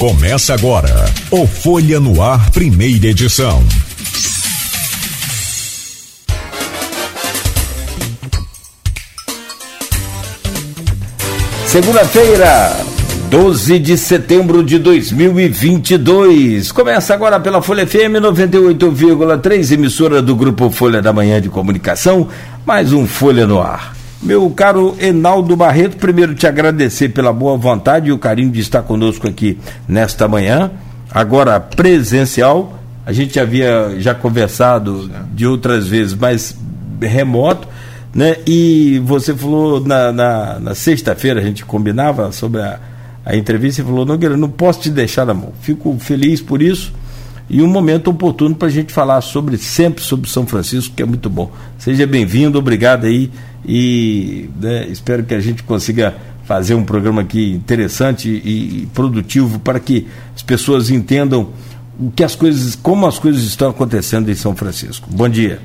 Começa agora o Folha no Ar, primeira edição. Segunda-feira, 12 de setembro de 2022. Começa agora pela Folha FM 98,3, emissora do Grupo Folha da Manhã de Comunicação. Mais um Folha no Ar. Meu caro Enaldo Barreto, primeiro te agradecer pela boa vontade e o carinho de estar conosco aqui nesta manhã, agora presencial. A gente havia já conversado de outras vezes, mas remoto né? E você falou na, na, na sexta-feira, a gente combinava sobre a, a entrevista e falou, Nogueira, não posso te deixar na mão. Fico feliz por isso e um momento oportuno para a gente falar sobre sempre sobre São Francisco, que é muito bom. Seja bem-vindo, obrigado aí e né, espero que a gente consiga fazer um programa aqui interessante e, e produtivo para que as pessoas entendam o que as coisas, como as coisas estão acontecendo em São Francisco. Bom dia.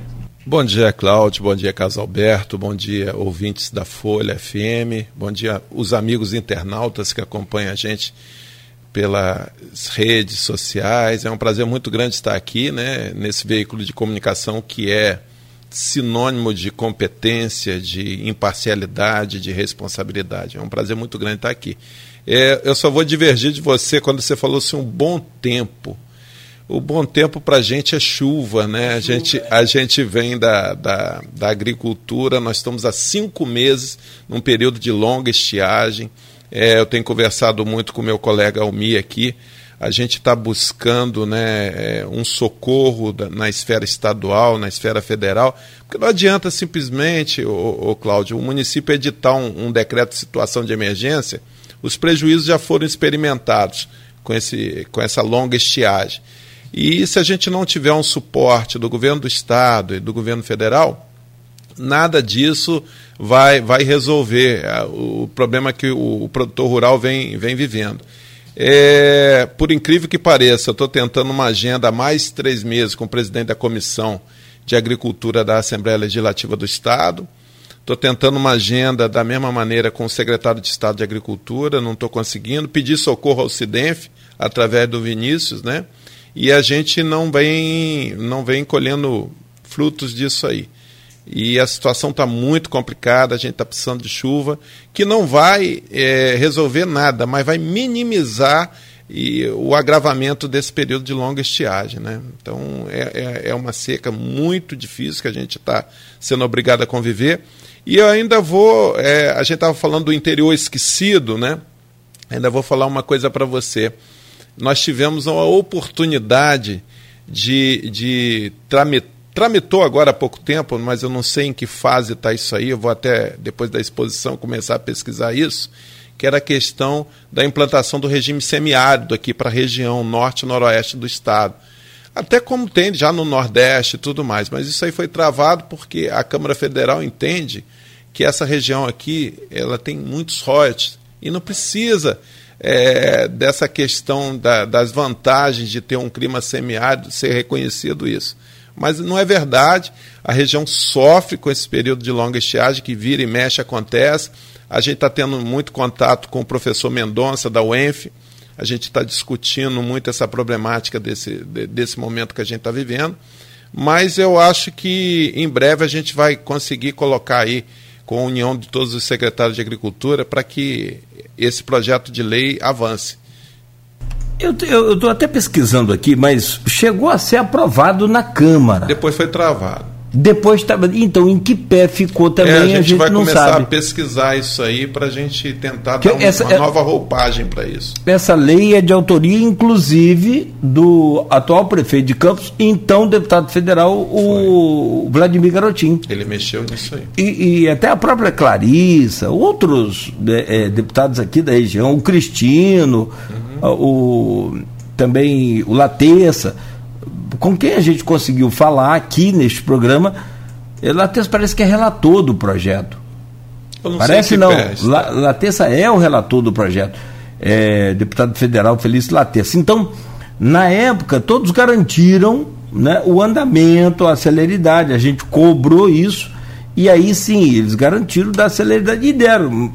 Bom dia, Cláudio. Bom dia, Carlos Alberto. Bom dia, ouvintes da Folha FM. Bom dia, os amigos internautas que acompanham a gente pelas redes sociais. É um prazer muito grande estar aqui, né, nesse veículo de comunicação que é sinônimo de competência, de imparcialidade, de responsabilidade. É um prazer muito grande estar aqui. É, eu só vou divergir de você quando você falou assim um bom tempo o bom tempo para a gente é chuva, né? A gente, a gente vem da, da, da, agricultura, nós estamos há cinco meses num período de longa estiagem. É, eu tenho conversado muito com meu colega Almi aqui. A gente está buscando né, é, um socorro na esfera estadual, na esfera federal, porque não adianta simplesmente, o, o Cláudio, o município editar um, um decreto de situação de emergência, os prejuízos já foram experimentados com, esse, com essa longa estiagem. E se a gente não tiver um suporte do governo do estado e do governo federal, nada disso vai, vai resolver é, o problema que o, produtor rural vem, vem vivendo. É, por incrível que pareça, eu estou tentando uma agenda há mais três meses com o presidente da Comissão de Agricultura da Assembleia Legislativa do Estado. Estou tentando uma agenda da mesma maneira com o secretário de Estado de Agricultura, não estou conseguindo. Pedi socorro ao CIDENF, através do Vinícius, né? e a gente não vem, não vem colhendo frutos disso aí. E a situação está muito complicada, a gente está precisando de chuva, que não vai é, resolver nada, mas vai minimizar e, o agravamento desse período de longa estiagem. Né? Então é, é, é uma seca muito difícil que a gente está sendo obrigado a conviver. E eu ainda vou. É, a gente estava falando do interior esquecido, né? Ainda vou falar uma coisa para você nós tivemos uma oportunidade de, de tramitar tramitou agora há pouco tempo, mas eu não sei em que fase está isso aí, eu vou até, depois da exposição, começar a pesquisar isso, que era a questão da implantação do regime semiárido aqui para a região norte e noroeste do estado. Até como tem já no Nordeste e tudo mais, mas isso aí foi travado porque a Câmara Federal entende que essa região aqui ela tem muitos royalties e não precisa é, dessa questão da, das vantagens de ter um clima semiárido, ser reconhecido isso. Mas não é verdade, a região sofre com esse período de longa estiagem que vira e mexe acontece. A gente está tendo muito contato com o professor Mendonça, da UENF, a gente está discutindo muito essa problemática desse, desse momento que a gente está vivendo, mas eu acho que em breve a gente vai conseguir colocar aí com a união de todos os secretários de Agricultura para que esse projeto de lei avance. Eu estou até pesquisando aqui, mas chegou a ser aprovado na Câmara. Depois foi travado. Depois estava. Então, em que pé ficou também? É, a, gente a gente vai começar sabe. a pesquisar isso aí para a gente tentar que dar essa, uma é, nova roupagem para isso. Essa lei é de autoria, inclusive, do atual prefeito de Campos, então deputado federal, o Foi. Vladimir Garotinho. Ele mexeu nisso aí. E, e até a própria Clarissa, outros é, deputados aqui da região, o Cristino, uhum. o, também o Latessa com quem a gente conseguiu falar aqui neste programa, Latessa parece que é relator do projeto. Não parece não. La, Latessa é o relator do projeto. É, deputado federal Felício Latessa. Então, na época, todos garantiram né, o andamento, a celeridade. A gente cobrou isso E aí sim, eles garantiram da celeridade e deram,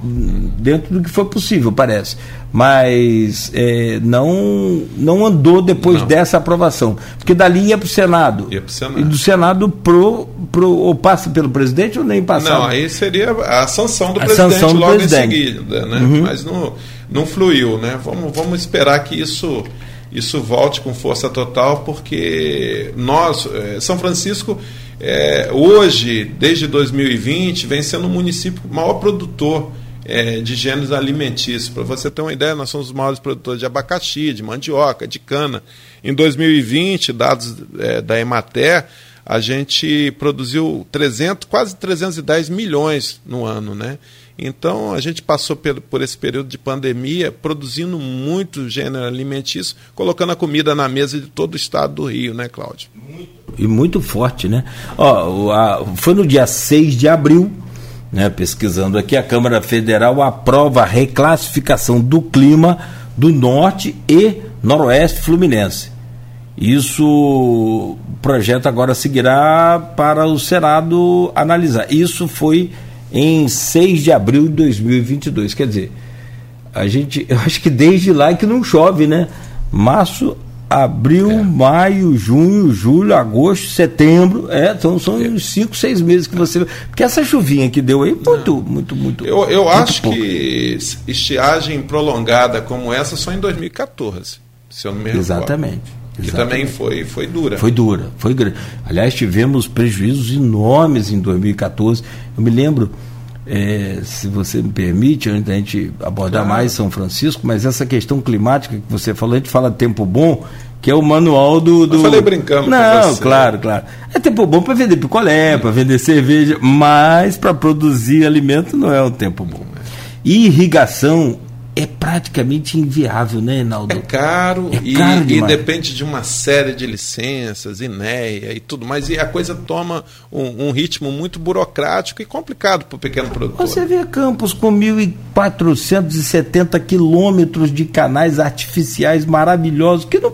dentro do que foi possível, parece. Mas é, não, não andou depois não. dessa aprovação. Porque dali ia para o Senado. Ia para o Senado. E do Senado pro, pro, ou passa pelo presidente ou nem passa? Não, aí seria a sanção do a presidente sanção do logo presidente. em seguida. Né? Uhum. Mas não, não fluiu. Né? Vamos, vamos esperar que isso isso volte com força total, porque nós, é, São Francisco, é, hoje, desde 2020, vem sendo o município maior produtor é, de gêneros alimentícios. Para você ter uma ideia, nós somos os maiores produtores de abacaxi, de mandioca, de cana. Em 2020, dados é, da Emater, a gente produziu 300, quase 310 milhões no ano, né? Então a gente passou por, esse período de pandemia produzindo muito gênero alimentício, colocando a comida na mesa de todo o estado do Rio, né, Cláudio? E muito forte, né? Ó, foi no dia 6 de abril, né, pesquisando aqui, a Câmara Federal aprova a reclassificação do clima do norte e noroeste fluminense. Isso o projeto agora seguirá para o Senado analisar. Isso foi em 6 de abril de 2022. Quer dizer, a gente, eu acho que desde lá é que não chove, né? Março, abril, é. maio, junho, julho, agosto, setembro, é, então são é. uns 5, 6 meses que você. Porque essa chuvinha que deu aí, muito, muito, muito. Eu, eu muito acho pouco. que estiagem prolongada como essa só em 2014, se eu não me recordo. Exatamente. Que também foi, foi dura. Foi dura, foi grande. Aliás, tivemos prejuízos enormes em 2014. Eu me lembro, é, se você me permite, antes da gente abordar claro. mais São Francisco, mas essa questão climática que você falou, a gente fala tempo bom, que é o manual do. do... Eu falei brincando. Não, claro, claro. É tempo bom para vender picolé, para vender cerveja, mas para produzir alimento não é um tempo bom. E irrigação é praticamente inviável, né, Reinaldo? É caro, é caro e, e, depende de uma série de licenças, INEA e tudo mais. E a coisa toma um, um ritmo muito burocrático e complicado para o pequeno produtor. Você vê campos com 1.470 quilômetros de canais artificiais maravilhosos que não,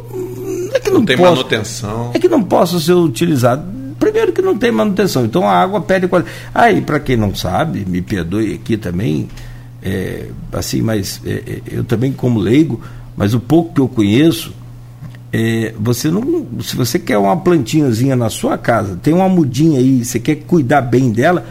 é que não, não tem posso, manutenção. É que não possam ser utilizados. Primeiro que não tem manutenção, então a água perde qualidade. Aí, para quem não sabe, me perdoe aqui também, é, assim, mas é, é, eu também como leigo, mas o pouco que eu conheço, é, você não, se você quer uma plantinhazinha na sua casa, tem uma mudinha aí, você quer cuidar bem dela,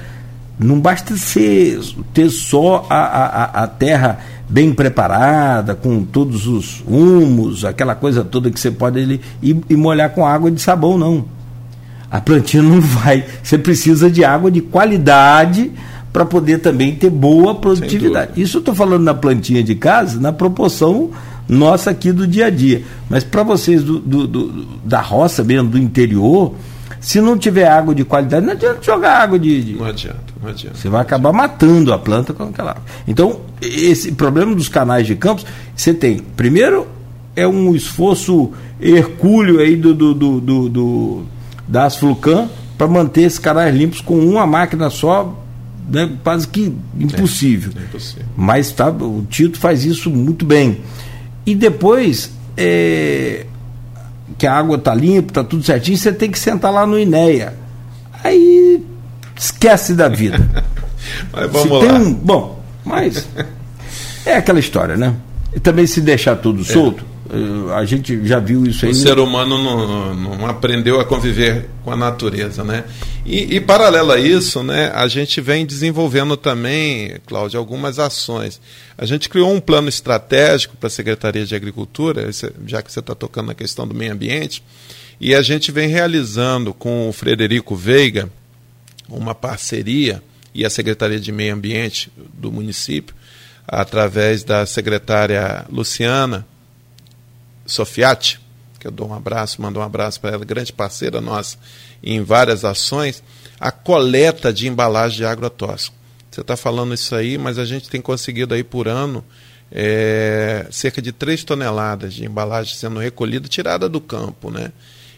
não basta ser, ter só a, a, a terra bem preparada, com todos os humos, aquela coisa toda que você pode ele, e, e molhar com água de sabão, não. A plantinha não vai. Você precisa de água de qualidade para poder também ter boa produtividade. Isso eu estou falando na plantinha de casa, na proporção nossa aqui do dia a dia. Mas para vocês do, do, do, da roça mesmo, do interior, se não tiver água de qualidade, não adianta jogar água de. de... Não adianta, não adianta. Você vai acabar matando a planta com aquela água. Então, esse problema dos canais de campos, você tem. Primeiro, é um esforço hercúleo aí do, do, do, do, do das Flucan para manter esses canais limpos com uma máquina só né, quase que impossível. É, é impossível. Mas tá, o Tito faz isso muito bem. E depois, é, que a água está limpa, está tudo certinho, você tem que sentar lá no INEA. Aí esquece da vida. mas vamos lá. Um, bom, mas é aquela história, né? E também se deixar tudo é. solto, a gente já viu isso aí. O ser humano não, não, aprendeu a conviver com a natureza, né? E, e, paralelo a isso, né, a gente vem desenvolvendo também, Cláudio, algumas ações. A gente criou um plano estratégico para a Secretaria de Agricultura, já que você está tocando na questão do meio ambiente, e a gente vem realizando com o Frederico Veiga uma parceria e a Secretaria de Meio Ambiente do município, através da secretária Luciana, Sofiati, que eu dou um abraço, mando um abraço para ela, grande parceira nossa em várias ações, a coleta de embalagem de agrotóxico. Você está falando isso aí, mas a gente tem conseguido aí por ano é, cerca de 3 toneladas de embalagem sendo recolhida, tirada do campo, né?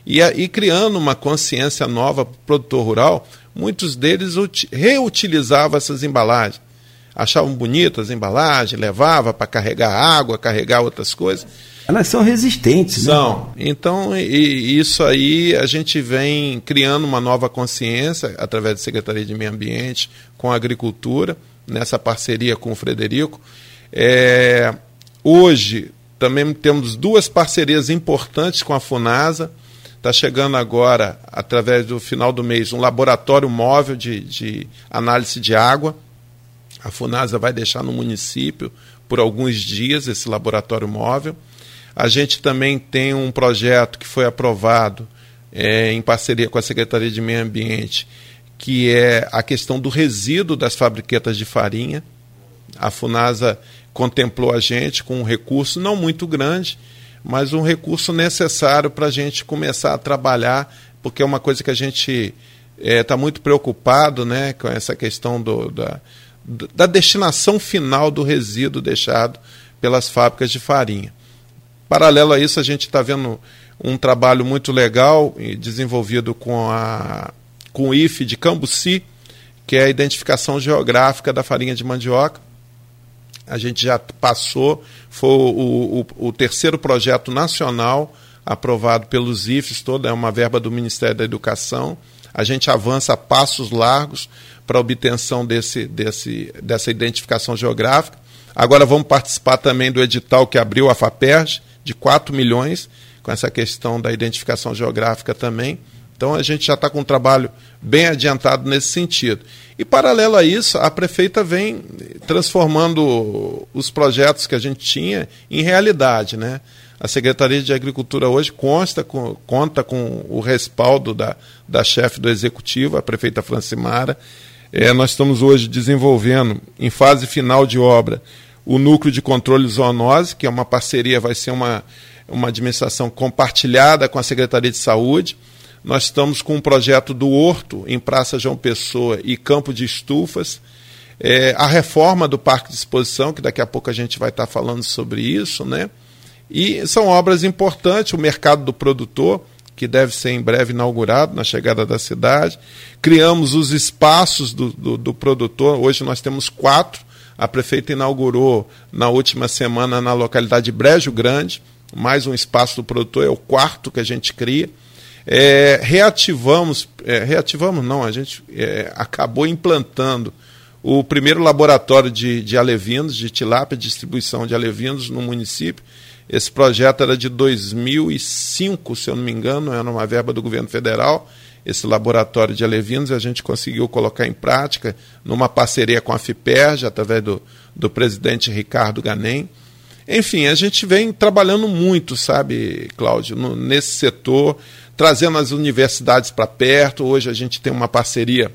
E, e criando uma consciência nova para o produtor rural, muitos deles reutilizavam essas embalagens achavam bonitas as embalagens, levava para carregar água, carregar outras coisas. Elas são resistentes, né? São. Então, e, isso aí a gente vem criando uma nova consciência através da Secretaria de Meio Ambiente com a Agricultura, nessa parceria com o Frederico. É, hoje também temos duas parcerias importantes com a FUNASA. Está chegando agora, através do final do mês, um laboratório móvel de, de análise de água. A FUNASA vai deixar no município por alguns dias esse laboratório móvel. A gente também tem um projeto que foi aprovado é, em parceria com a Secretaria de Meio Ambiente, que é a questão do resíduo das fabriquetas de farinha. A FUNASA contemplou a gente com um recurso não muito grande, mas um recurso necessário para a gente começar a trabalhar, porque é uma coisa que a gente está é, tá muito preocupado né, com essa questão do, da, da destinação final do resíduo deixado pelas fábricas de farinha. Paralelo a isso, a gente está vendo um trabalho muito legal desenvolvido com, a, com o IFE de Cambuci, que é a identificação geográfica da farinha de mandioca a gente já passou, foi o, o, o terceiro projeto nacional aprovado pelos IFES, toda é uma verba do Ministério da Educação. A gente avança a passos largos para a obtenção desse, desse, dessa identificação geográfica. Agora vamos participar também do edital que abriu a FAPERJ, de 4 milhões, com essa questão da identificação geográfica também. Então a gente já está com um trabalho bem adiantado nesse sentido. E paralelo a isso, a prefeita vem transformando os projetos que a gente tinha em realidade. Né? A Secretaria de Agricultura hoje consta com, conta com o respaldo da, da chefe do Executivo, a prefeita Francimara. É, nós estamos hoje desenvolvendo, em fase final de obra, o núcleo de controle zoonose, que é uma parceria, vai ser uma, uma administração compartilhada com a Secretaria de Saúde nós estamos com um projeto do Horto, em Praça João Pessoa e Campo de Estufas. É, a reforma do Parque de Exposição, que daqui a pouco a gente vai estar falando sobre isso, né? E são obras importantes, o mercado do produtor, que deve ser em breve inaugurado na chegada da cidade. Criamos os espaços do, do, do produtor, hoje nós temos quatro. A prefeita inaugurou na última semana na localidade de Brejo Grande, mais um espaço do produtor, é o quarto que a gente cria. É, reativamos, é, reativamos não, a gente é, acabou implantando o primeiro laboratório de, de alevinos, de tilápia, distribuição de alevinos no município. Esse projeto era de 2005, se eu não me engano, era uma verba do governo federal. Esse laboratório de alevinos a gente conseguiu colocar em prática numa parceria com a FIPERJ, através do, do presidente Ricardo Ganem. Enfim, a gente vem trabalhando muito, sabe, Cláudio, no, nesse setor trazendo as universidades para perto. Hoje a gente tem uma parceria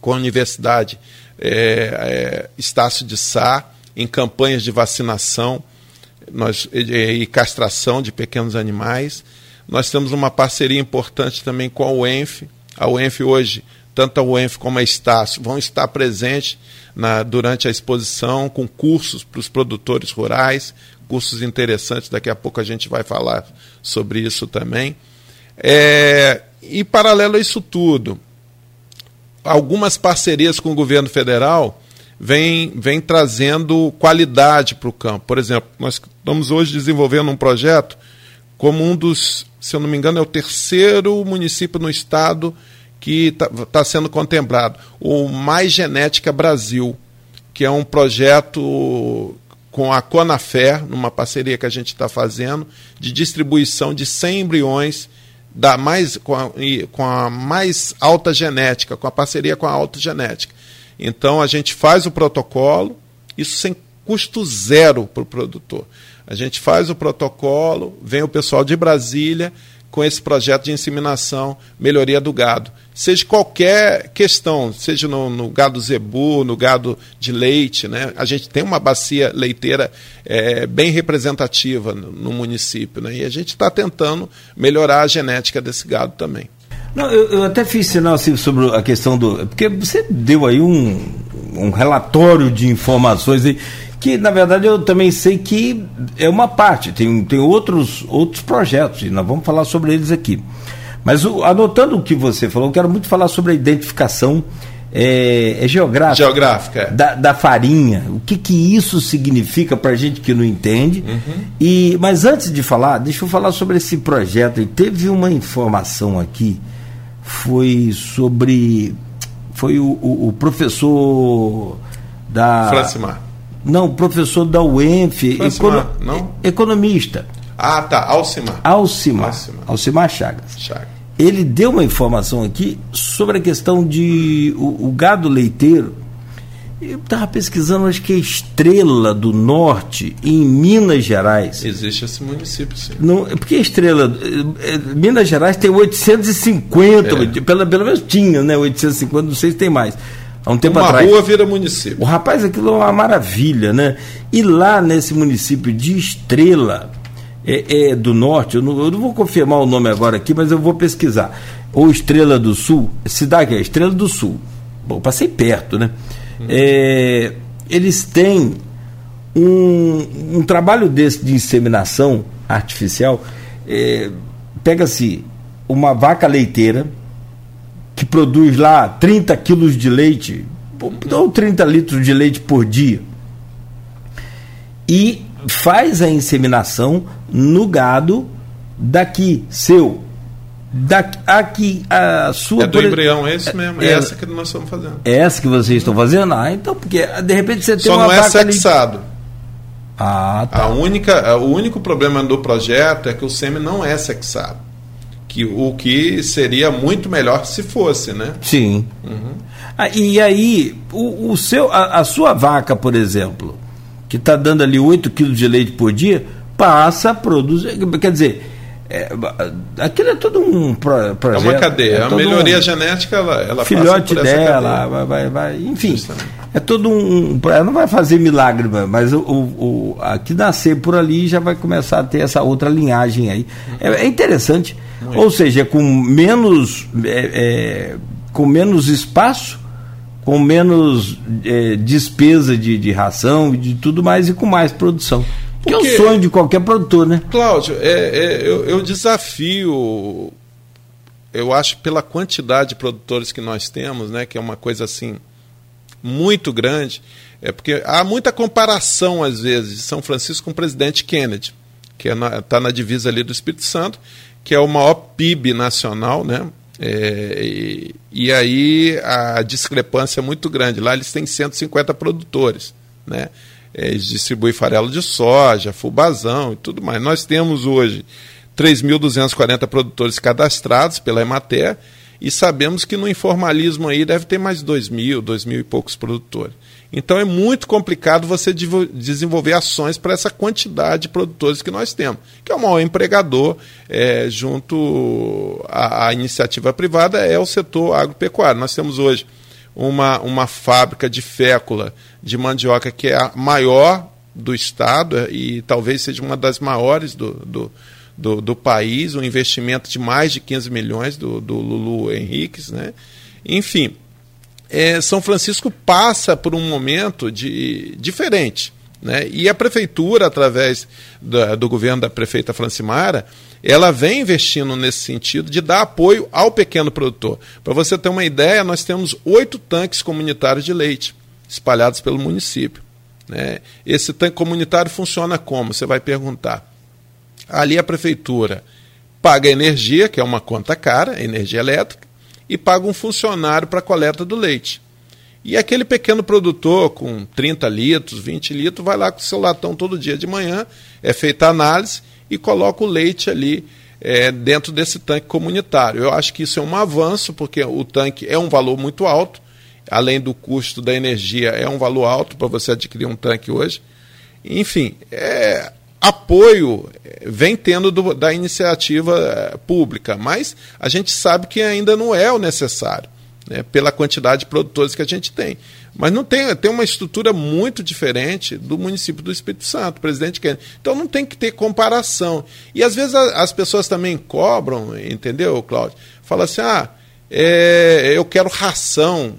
com a Universidade é, é, Estácio de Sá, em campanhas de vacinação nós, e, e, castração de pequenos animais. Nós temos uma parceria importante também com a UENF. A UENF hoje, tanto a UENF como a Estácio, vão estar presentes na, durante a exposição com cursos para os produtores rurais, cursos interessantes. Daqui a pouco a gente vai falar sobre isso também. É, e paralelo a isso tudo, algumas parcerias com o governo federal vêm vem trazendo qualidade para o campo. Por exemplo, nós estamos hoje desenvolvendo um projeto como um dos, se eu não me engano, é o terceiro município no estado que está tá sendo contemplado, o Mais Genética Brasil, que é um projeto com a Conafer, numa parceria que a gente está fazendo, de distribuição de 100 embriões da mais, com, a, com a mais alta genética, com a parceria com a alta genética. Então a gente faz o protocolo, isso sem custo zero para o produtor. A gente faz o protocolo, vem o pessoal de Brasília com esse projeto de inseminação, melhoria do gado seja qualquer questão, seja no, no, gado zebu, no gado de leite, né? A gente tem uma bacia leiteira é, bem representativa no, no, município, né? E a gente está tentando melhorar a genética desse gado também. Não, eu, eu, até fiz sinal assim, sobre a questão do. Porque você deu aí um, um relatório de informações aí, que na verdade eu também sei que é uma parte, tem, tem outros, outros projetos, e nós vamos falar sobre eles aqui. Mas o, anotando o que você falou, eu quero muito falar sobre a identificação é, é geográfica. Geográfica. É. Da, da, farinha. O que, que isso significa para gente que não entende. Uhum. E, mas antes de falar, deixa eu falar sobre esse projeto. E teve uma informação aqui, foi sobre. Foi o, o, o professor da. Francimar. Não, professor da UENF, econo, não? economista. Ah, tá, Alcimar. Alcimar. Alcimar, Alcimar Chagas. Chagas ele deu uma informação aqui sobre a questão de o, o gado leiteiro. Eu estava pesquisando, acho que é Estrela do Norte, em Minas Gerais. Existe esse município, sim. Não, porque Estrela. Eh, Minas Gerais tem 850, é. pelo, pelo menos tinha, né? 850, não sei se tem mais. Há um tempo uma atrás. rua vira município. O rapaz, aquilo é uma maravilha, né? E lá nesse município de Estrela, é, é do norte, eu não, eu não, vou confirmar o nome agora aqui, mas eu vou pesquisar. Ou Estrela do Sul, cidade é Estrela do Sul. Bom, passei perto, né? É, eles têm um, um, trabalho desse de inseminação artificial. É, Pega-se uma vaca leiteira que produz lá 30 quilos de leite, ou 30 litros de leite por dia. E faz a inseminação no gado daqui, seu. Daqui, aqui, a sua. É do embrião, é isso mesmo. É, é, essa que nós estamos fazendo. É essa que vocês estão fazendo? Ah, então, porque de repente você tem Só uma. não é sexado. Ali... Ah, tá. A única, o único problema do projeto é que o sêmen não é sexado. Que, o que seria muito melhor se fosse, né? Sim. Uhum. Ah, e aí, o, o seu, a, a sua vaca, por exemplo, que está dando ali 8 quilos de leite por dia, passa a produzir. Quer dizer, é, aquilo é todo um pro, projeto. É uma cadeia. É a melhoria um genética, ela, ela filhote dela, vai, vai, vai, enfim. Justamente. É todo um. Ela não vai fazer milagre, mas o, o, o, aqui nascer por ali já vai começar a ter essa outra linhagem aí. É, é interessante. Muito. Ou seja, com menos, é, é, com menos espaço com menos é, despesa de, de ração e de tudo mais e com mais produção. Que é o sonho de qualquer produtor, né? Cláudio, é, é, eu, eu, desafio, eu acho, pela quantidade de produtores que nós temos, né, que é uma coisa assim muito grande, é porque há muita comparação, às vezes, de São Francisco com o presidente Kennedy, que está é na, tá na divisa ali do Espírito Santo, que é o maior PIB nacional, né? É, e, e, aí a discrepância é muito grande. Lá eles têm 150 produtores. Né? Eles distribuem farelo de soja, fubazão e tudo mais. Nós temos hoje 3.240 produtores cadastrados pela Emater e sabemos que no informalismo aí deve ter mais 2 mil, 2 mil e poucos produtores. Então é muito complicado você desenvolver ações para essa quantidade de produtores que nós temos, que é o maior empregador é, junto à, à, iniciativa privada, é o setor agropecuário. Nós temos hoje uma, uma fábrica de fécula de mandioca que é a maior do estado é, e talvez seja uma das maiores do, do, do, do país, um investimento de mais de 15 milhões do, do Lulu Henriques. Né? Enfim, é, São Francisco passa por um momento de, diferente. Né? E a prefeitura, através do, do governo da prefeita Francimara, ela vem investindo nesse sentido de dar apoio ao pequeno produtor. Para você ter uma ideia, nós temos oito tanques comunitários de leite espalhados pelo município. Né? Esse tanque comunitário funciona como? Você vai perguntar. Ali a prefeitura paga energia, que é uma conta cara, energia elétrica, e paga um funcionário para a coleta do leite. E aquele pequeno produtor com 30 litros, 20 litros, vai lá com o seu latão todo dia de manhã, é feita a análise e coloca o leite ali é, dentro desse tanque comunitário. Eu acho que isso é um avanço, porque o tanque é um valor muito alto, além do custo da energia, é um valor alto para você adquirir um tanque hoje. Enfim, é, apoio eh, vem tendo do, da iniciativa eh, pública, mas a gente sabe que ainda não é o necessário, né, pela quantidade de produtores que a gente tem. Mas não tem, tem uma estrutura muito diferente do município do Espírito Santo, presidente Kennedy. Então não tem que ter comparação. E às vezes a, as pessoas também cobram, entendeu, Cláudio? Fala assim: ah, é, eu quero ração.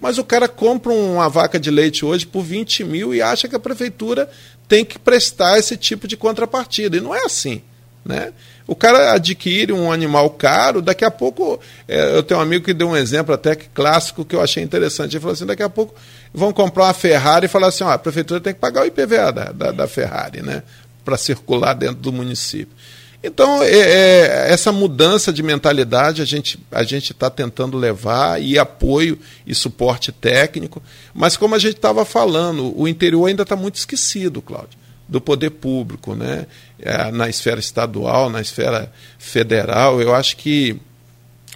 Mas o cara compra uma vaca de leite hoje por 20 mil e acha que a prefeitura tem que prestar esse tipo de contrapartida. E não é assim. Né? O cara adquire um animal caro, daqui a pouco. É, eu tenho um amigo que deu um exemplo até que clássico que eu achei interessante. Ele falou assim: daqui a pouco vão comprar uma Ferrari e falar assim: ó, a prefeitura tem que pagar o IPVA da, da, da Ferrari, né? Para circular dentro do município. Então, é, é, essa mudança de mentalidade a gente a gente está tentando levar e apoio e suporte técnico, mas como a gente estava falando, o interior ainda está muito esquecido, Cláudio, do poder público, né? É, na esfera estadual, na esfera federal. Eu acho que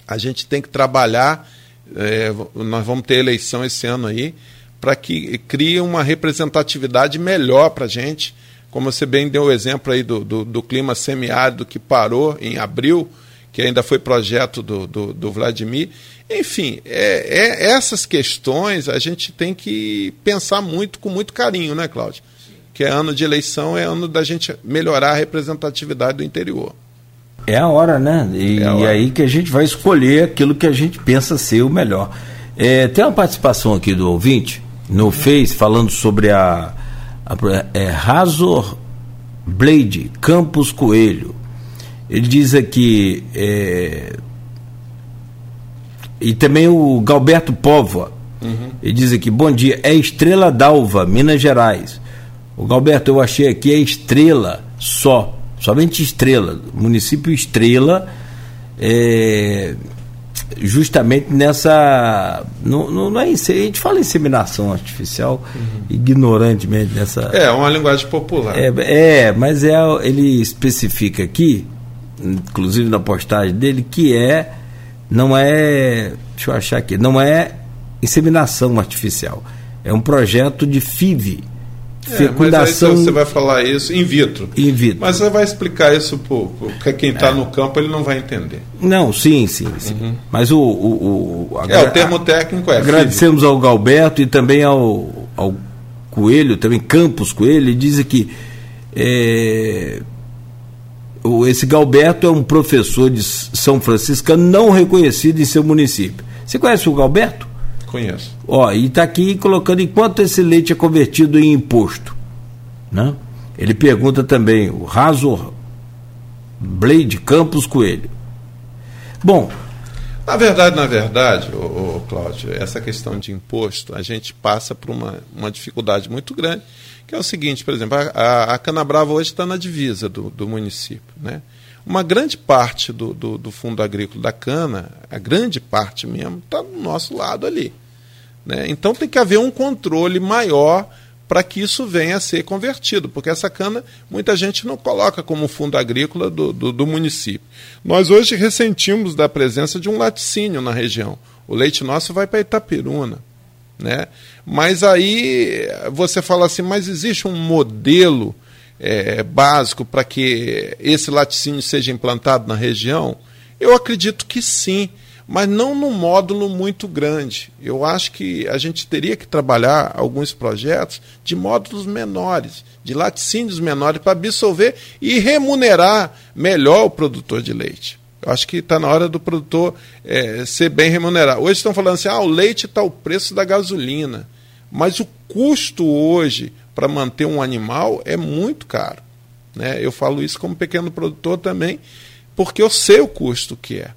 a gente tem que trabalhar. É, nós vamos ter eleição esse ano aí para que crie uma representatividade melhor para a gente como você bem deu o exemplo aí do, do, do clima semiárido que parou em abril, que ainda foi projeto do, do, do Vladimir. Enfim, é, é, essas questões a gente tem que pensar muito, com muito carinho, né, Cláudio? Que é ano de eleição, é ano da gente melhorar a representatividade do interior. É a hora, né? E, é hora. aí que a gente vai escolher aquilo que a gente pensa ser o melhor. É, tem uma participação aqui do ouvinte no Face falando sobre a é Razor Blade Campos Coelho. Ele diz aqui. É, e também o Galberto Póvoa. Uhum. Ele diz aqui: bom dia, é Estrela d'Alva, Minas Gerais. O Galberto, eu achei aqui é Estrela só, somente Estrela, município Estrela. É, justamente nessa. Não, não, não, é isso, a gente fala inseminação artificial uhum. ignorantemente nessa. É, uma linguagem popular. É, é, mas é, ele especifica aqui, inclusive na postagem dele, que é. Não é. Deixa eu achar aqui. Não é inseminação artificial. É um projeto de FIV é, fecundação. Mas aí você vai falar isso in vitro. In vitro. Mas você vai explicar isso para quem está é. no campo, ele não vai entender. Não, sim, sim. sim. Uhum. Mas o. o, o é, o termo técnico é. Agradecemos ao Galberto e também ao, ao Coelho, também Campos Coelho, ele diz que é, esse Galberto é um professor de São Francisco não reconhecido em seu município. Você conhece o Galberto? Conheço. Ó, e está aqui colocando enquanto esse leite é convertido em imposto. Né? Ele pergunta também, o Razor Blade Campos Coelho. Bom. Na verdade, na verdade, ô, ô, Cláudio, essa questão de imposto, a gente passa por uma, uma dificuldade muito grande, que é o seguinte, por exemplo, a, a Canabrava hoje está na divisa do, do município. Né? Uma grande parte do, do, do fundo agrícola da cana, a grande parte mesmo, está do nosso lado ali. Né? Então tem que haver um controle maior para que isso venha a ser convertido, porque essa cana muita gente não coloca como fundo agrícola do, do, do município. Nós hoje ressentimos da presença de um laticínio na região. O leite nosso vai para Itapiruna. Né? Mas aí você fala assim, mas existe um modelo é, básico para que esse laticínio seja implantado na região? Eu acredito que sim mas não num módulo muito grande. Eu acho que a gente teria que trabalhar alguns projetos de módulos menores, de laticínios menores, para absorver e remunerar melhor o produtor de leite. Eu acho que está na hora do produtor é, ser bem remunerado. Hoje estão falando assim: ah, o leite está o preço da gasolina. Mas o custo hoje para manter um animal é muito caro. Né? Eu falo isso como pequeno produtor também, porque eu sei o custo que é.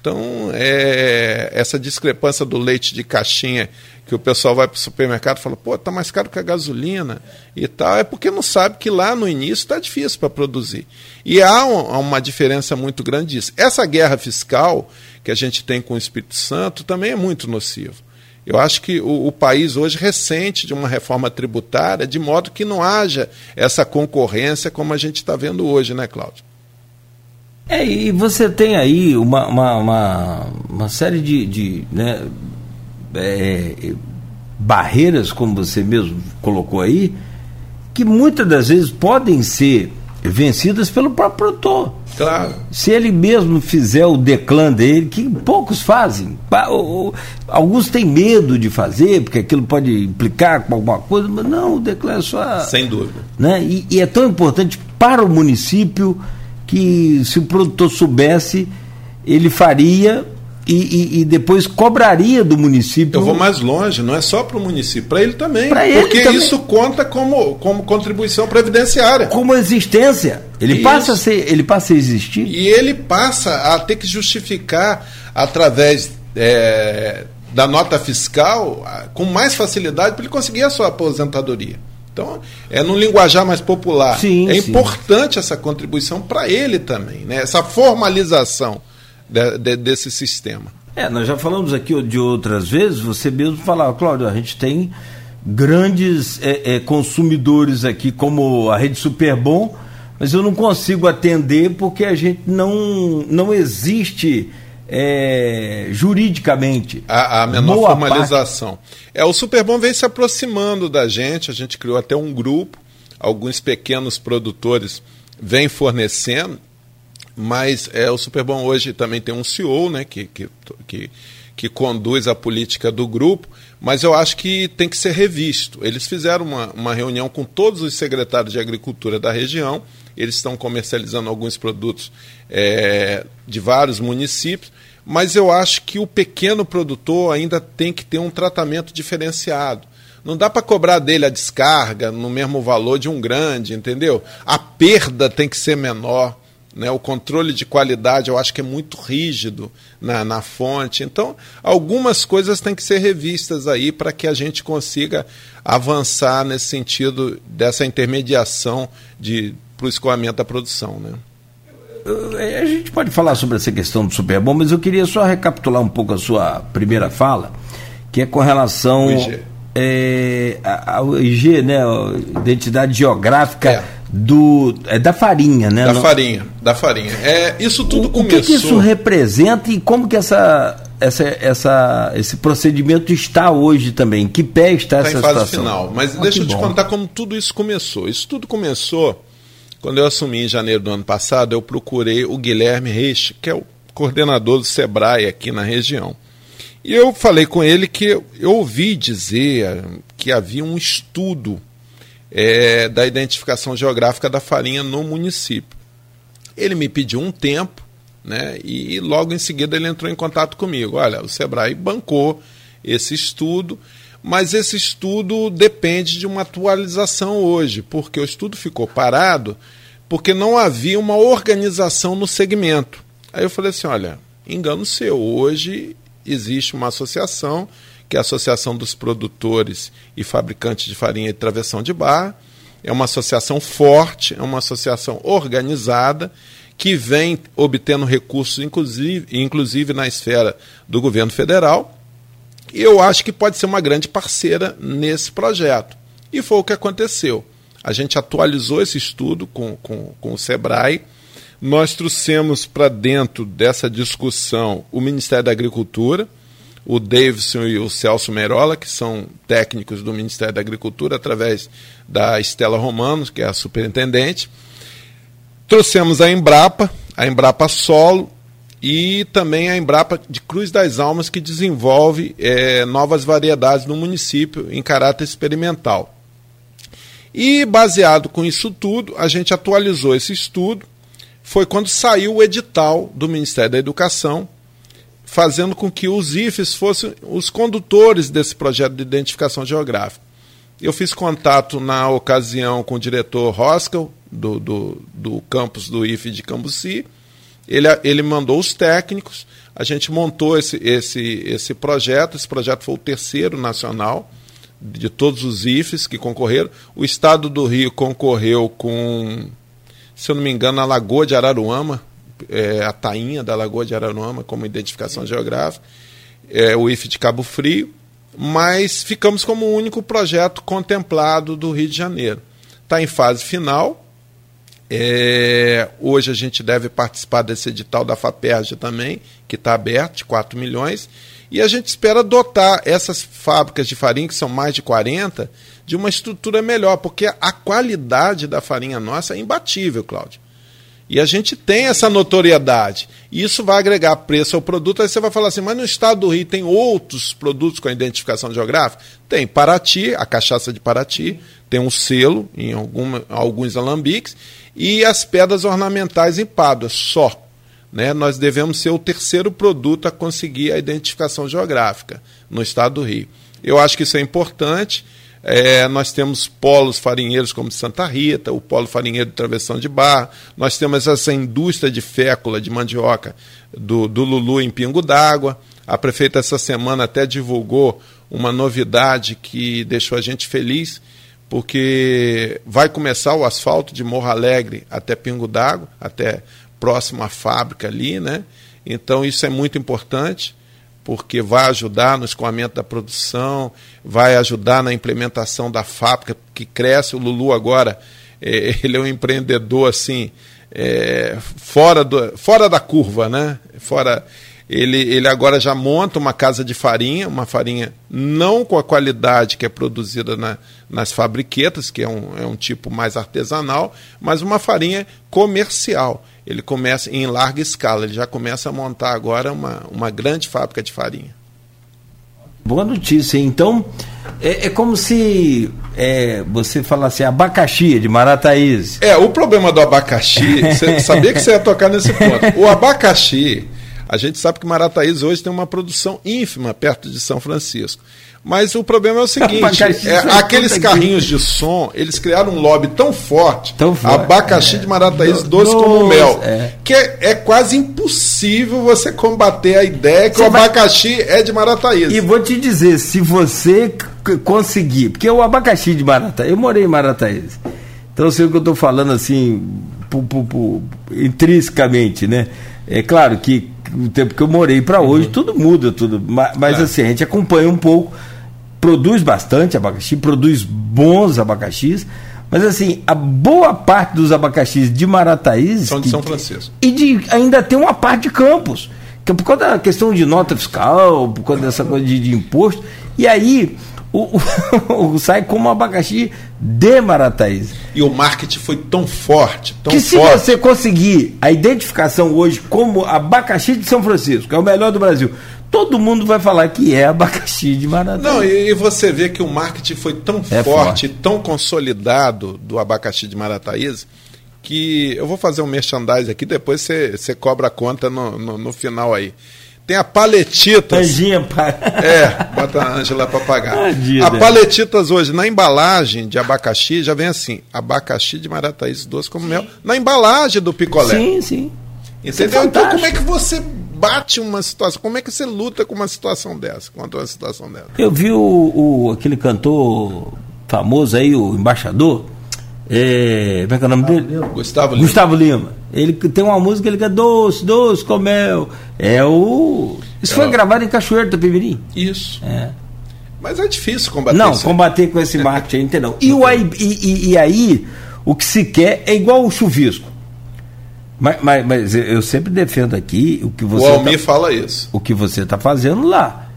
Então, é, essa discrepância do leite de caixinha, que o pessoal vai para o supermercado e fala, pô, está mais caro que a gasolina e tal, é porque não sabe que lá no início está difícil para produzir. E há um, uma diferença muito grande disso. Essa guerra fiscal que a gente tem com o Espírito Santo também é muito nocivo. Eu acho que o, o, país hoje ressente de uma reforma tributária, de modo que não haja essa concorrência como a gente está vendo hoje, né, Cláudio? É, e você tem aí uma, uma, uma, uma série de, de né, é, barreiras, como você mesmo colocou aí, que muitas das vezes podem ser vencidas pelo próprio produtor. Claro. Se ele mesmo fizer o declã dele, que poucos fazem. Alguns têm medo de fazer, porque aquilo pode implicar com alguma coisa, mas não, o declã é só. Sem dúvida. Né? E, e é tão importante para o município que se o produtor soubesse, ele faria e, e, e, depois cobraria do município. Eu vou mais longe, não é só para o município, para ele também. Pra ele porque também. isso conta como, como contribuição previdenciária. Como existência. Ele passa, a ser, ele passa a existir. E ele passa a ter que justificar através é, da nota fiscal com mais facilidade para ele conseguir a sua aposentadoria. Então, é no linguajar mais popular. Sim, é sim. importante essa contribuição para ele também, né? essa formalização de, de, desse sistema. É, nós já falamos aqui de outras vezes, você mesmo falava, Cláudio, a gente tem grandes é, é, consumidores aqui, como a rede Superbom, mas eu não consigo atender porque a gente não, não existe é, juridicamente. A, a menor Boa formalização. Parte. É, o Superbom vem se aproximando da gente, a gente criou até um grupo, alguns pequenos produtores vêm fornecendo, mas é, o Superbom hoje também tem um CEO né, que, que, que, que conduz a política do grupo, mas eu acho que tem que ser revisto. Eles fizeram uma, uma reunião com todos os secretários de agricultura da região, eles estão comercializando alguns produtos é, de vários municípios, mas eu acho que o pequeno produtor ainda tem que ter um tratamento diferenciado. Não dá para cobrar dele a descarga no mesmo valor de um grande, entendeu? A perda tem que ser menor. Né, o controle de qualidade eu acho que é muito rígido na, na fonte. Então, algumas coisas têm que ser revistas aí para que a gente consiga avançar nesse sentido dessa intermediação de, para o escoamento da produção. Né? A gente pode falar sobre essa questão do Superbom, mas eu queria só recapitular um pouco a sua primeira fala, que é com relação é, ao IG, né, identidade geográfica. É do é da farinha, né? Da Não... farinha, da farinha. É, isso tudo o, começou. O que, que, isso representa e como que essa, essa, essa, esse procedimento está hoje também? Que pé está, está essa em fase situação? final. Mas ah, deixa eu te bom. contar como tudo isso começou. Isso tudo começou quando eu assumi em janeiro do ano passado. Eu procurei o Guilherme Reich, que é o coordenador do Sebrae aqui na região. E eu falei com ele que eu ouvi dizer que havia um estudo é, da identificação geográfica da farinha no município. Ele me pediu um tempo, né, e logo em seguida ele entrou em contato comigo. Olha, o Sebrae bancou esse estudo, mas esse estudo depende de uma atualização hoje, porque o estudo ficou parado porque não havia uma organização no segmento. Aí eu falei assim: olha, engano seu, hoje existe uma associação que é a Associação dos Produtores e Fabricantes de Farinha e Travessão de Barra. É uma associação forte, é uma associação organizada, que vem obtendo recursos, inclusive, inclusive na esfera do governo federal. E eu acho que pode ser uma grande parceira nesse projeto. E foi o que aconteceu. A gente atualizou esse estudo com, com, com o SEBRAE. Nós trouxemos para dentro dessa discussão o Ministério da Agricultura o Davidson e o Celso Merola, que são técnicos do Ministério da Agricultura, através da Estela Romano, que é a superintendente. Trouxemos a Embrapa, a Embrapa Solo e também a Embrapa de Cruz das Almas, que desenvolve é, novas variedades no município em caráter experimental. E baseado com isso tudo, a gente atualizou esse estudo. Foi quando saiu o edital do Ministério da Educação fazendo com que os IFES fossem os condutores desse projeto de identificação geográfica. Eu fiz contato na ocasião com o diretor Roscal, do, do, do campus do IFE de Cambuci. Ele, ele mandou os técnicos, a gente montou esse, esse, esse projeto. Esse projeto foi o terceiro nacional de todos os IFES que concorreram. O estado do Rio concorreu com, se eu não me engano, a Lagoa de Araruama, é, a tainha da Lagoa de Araruama como identificação geográfica, é, o IFE de Cabo Frio, mas ficamos como o único projeto contemplado do Rio de Janeiro. Está em fase final. É, hoje a gente deve participar desse edital da FAPERJ também, que está aberto, de 4 milhões. E a gente espera dotar essas fábricas de farinha, que são mais de 40, de uma estrutura melhor, porque a qualidade da farinha nossa é imbatível, Cláudio. E a gente tem essa notoriedade. E isso vai agregar preço ao produto. Aí você vai falar assim, mas no estado do Rio tem outros produtos com identificação geográfica? Tem Paraty, a cachaça de Paraty, tem um selo em alguma, alguns alambiques, e as pedras ornamentais em Pádua, só. né, nós devemos ser o terceiro produto a conseguir a identificação geográfica no estado do Rio. Eu acho que isso é importante. É, nós temos polos farinheiros como Santa Rita, o polo farinheiro de Travessão de Barra, nós temos essa indústria de fécula, de mandioca do, do Lulu em Pingo d'Água. A prefeita essa semana até divulgou uma novidade que deixou a gente feliz, porque vai começar o asfalto de Morro Alegre até Pingo d'Água, até próximo à fábrica ali, né? Então isso é muito importante porque vai ajudar no escoamento da produção, vai ajudar na implementação da fábrica que cresce. O Lulu agora, é, ele é um empreendedor assim, é, fora, do, fora da curva, né? Fora, ele, ele agora já monta uma casa de farinha, uma farinha não com a qualidade que é produzida na, nas fabriquetas, que é um, é um tipo mais artesanal, mas uma farinha comercial ele começa em larga escala, ele já começa a montar agora uma, uma grande fábrica de farinha. Boa notícia. Então, é, é como se é, você falasse abacaxi de Marataízes. É, o problema do abacaxi, você sabia que você ia tocar nesse ponto. O abacaxi, a gente sabe que Marataízes hoje tem uma produção ínfima perto de São Francisco. Mas o problema é o seguinte: é, aqueles carrinhos de som, eles criaram um lobby tão forte, tão forte abacaxi é. de Marataízes doce, doce como mel, é. que é, é, quase impossível você combater a ideia que você o abacaxi vai... é de Marataízes. E vou te dizer, se você conseguir, porque o abacaxi de Marataízes, eu morei em Marataízes, então eu sei o que eu estou falando assim, pu, pu, pu, intrinsecamente, né? É claro que o tempo que eu morei para hoje, uhum. tudo muda, tudo. Mas, mas assim, a gente acompanha um pouco produz bastante abacaxi, produz bons abacaxis, mas assim, a boa parte dos abacaxis de Marataízes. São de São Francisco. E de, ainda tem uma parte de Campos. Que é por causa da questão de nota fiscal, por causa dessa coisa de, de imposto. E aí, o, o, sai como abacaxi de Marataízes. E o marketing foi tão forte, tão que forte. se você conseguir a identificação hoje como abacaxi de São Francisco, que é o melhor do Brasil, todo mundo vai falar que é abacaxi de Maratá. Não, e, você vê que o marketing foi tão é forte, forte, tão consolidado do abacaxi de Marataízes, que eu vou fazer um merchandising aqui, depois você, você cobra a conta no, no, no final aí. Tem a Paletitas. Anjinha, É, bota a Ângela para pagar. a Paletitas hoje, na embalagem de abacaxi, já vem assim: abacaxi de Marataízes doce como mel. Na embalagem do picolé. Sim, sim. Entendeu? É então, como é que você bate uma situação. Como é que você luta com uma situação dessa, contra uma situação dessa? Eu vi o, o aquele cantor famoso aí, o embaixador. É, como é que é o nome dele? Gustavo Lima. Gustavo Lima. Ele tem uma música, ele quer doce, doce, com mel. É o. Isso é foi gravado em Cachoeiro do Pimirim? Isso. É. Mas é difícil combater Não, isso combater com esse marketing, entendeu? E, o, e, e, e aí, o que se quer é igual o chuvisco. Mas, mas, mas, eu sempre defendo aqui o que você. O Almir tá, fala isso. O que você está fazendo lá.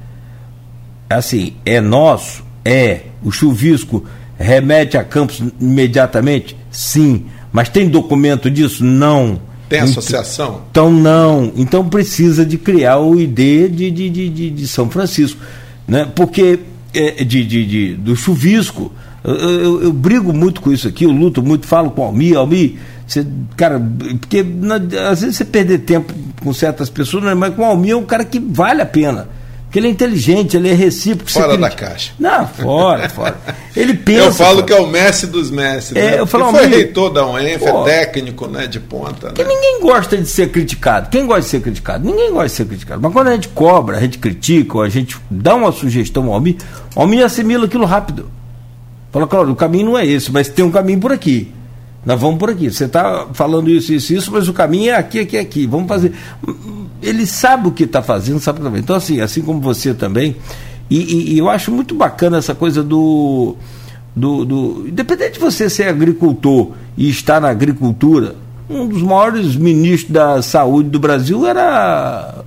Assim, é nosso? É. O chuvisco remete a Campos imediatamente? Sim. Mas tem documento disso? Não. Tem associação? Então não. Então precisa de criar o ID de, de, de, de, São Francisco. Né? Porque é, de, de, de, do chuvisco. Eu, eu, eu, brigo muito com isso aqui, eu luto muito, falo com o Almir, Almir, você, cara, porque na, às vezes você perder tempo com certas pessoas, né, mas com o Almir é um cara que vale a pena. Porque ele é inteligente, ele é recíproco. Fora da caixa. Não, fora, fora. Ele pensa. Eu falo fora. que é o mestre dos mestres. É, né? eu falo, foi reitor da UENF, é técnico né, de ponta. Né? ninguém gosta de ser criticado. Quem gosta de ser criticado? Ninguém gosta de ser criticado. Mas quando a gente cobra, a gente critica, ou a gente dá uma sugestão ao Almir, o Almir assimila aquilo rápido. Fala, claro, o caminho não é esse, mas tem um caminho por aqui. Nós vamos por aqui. Você está falando isso, isso, isso, mas o caminho é aqui, aqui, aqui. Vamos fazer. Ele sabe o que está fazendo, sabe também. Então, assim, assim como você também. E, e, e, eu acho muito bacana essa coisa do, do, do. Independente de você ser agricultor e estar na agricultura, um dos maiores ministros da saúde do Brasil era,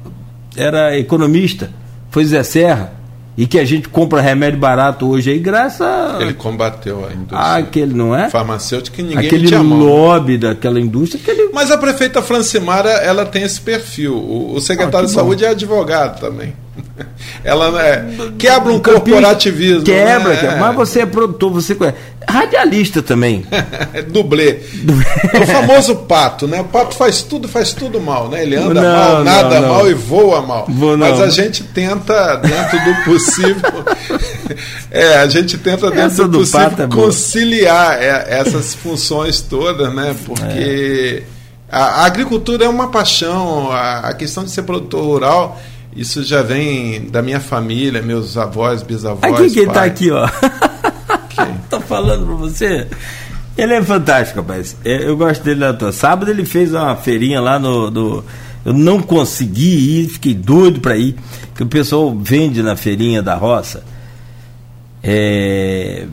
era economista, foi Zé Serra e que a gente compra remédio barato hoje aí, graças a... Ele combateu a indústria. Ah, aquele, não é? Farmacêutico que ninguém Aquele lobby daquela indústria. Aquele... Mas a prefeita Francimara, ela tem esse perfil. O, o secretário ah, de saúde bom. é advogado também. Ela é, quebra um corporativismo. Quebra, né? quebra, mas você é produtor, você conhece. Radialista também. Dublê. É o famoso pato, né? O pato faz tudo, faz tudo mal, né? Ele anda Não, mal, nada não, não. mal e voa mal. Vou. Mas a gente tenta, dentro do possível. é, a gente tenta, dentro Essa do possível, é conciliar é, essas funções todas, né? Porque a, a agricultura é uma paixão, a, a questão de ser produtor rural. Isso já vem da minha família, meus avós, bisavós. Aqui quem tá pai. aqui, ó. Tô falando pra você. Ele é fantástico, rapaz. É, Eu gosto dele na tua. Sábado ele fez uma feirinha lá no. no- eu não consegui ir, fiquei doido pra ir. Que o pessoal vende na feirinha da roça. É.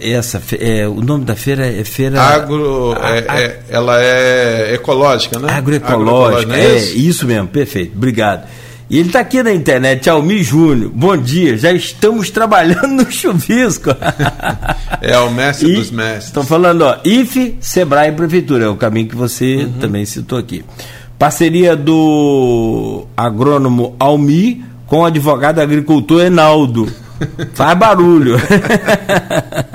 Essa, é, o nome da feira é feira. Agro, A- é- a- é- ela é ecológica, né? Agroecológica, não é isso? isso mesmo, perfeito, obrigado. E ele está aqui na internet, Almir Júnior, bom dia, já estamos trabalhando no chuvisco. É o mestre dos mestres. Estão falando, ó, IFE, Sebrae e Prefeitura, é o caminho que você Uhum. também citou aqui. Parceria do agrônomo Almir com o advogado agricultor Enaldo. Faz barulho.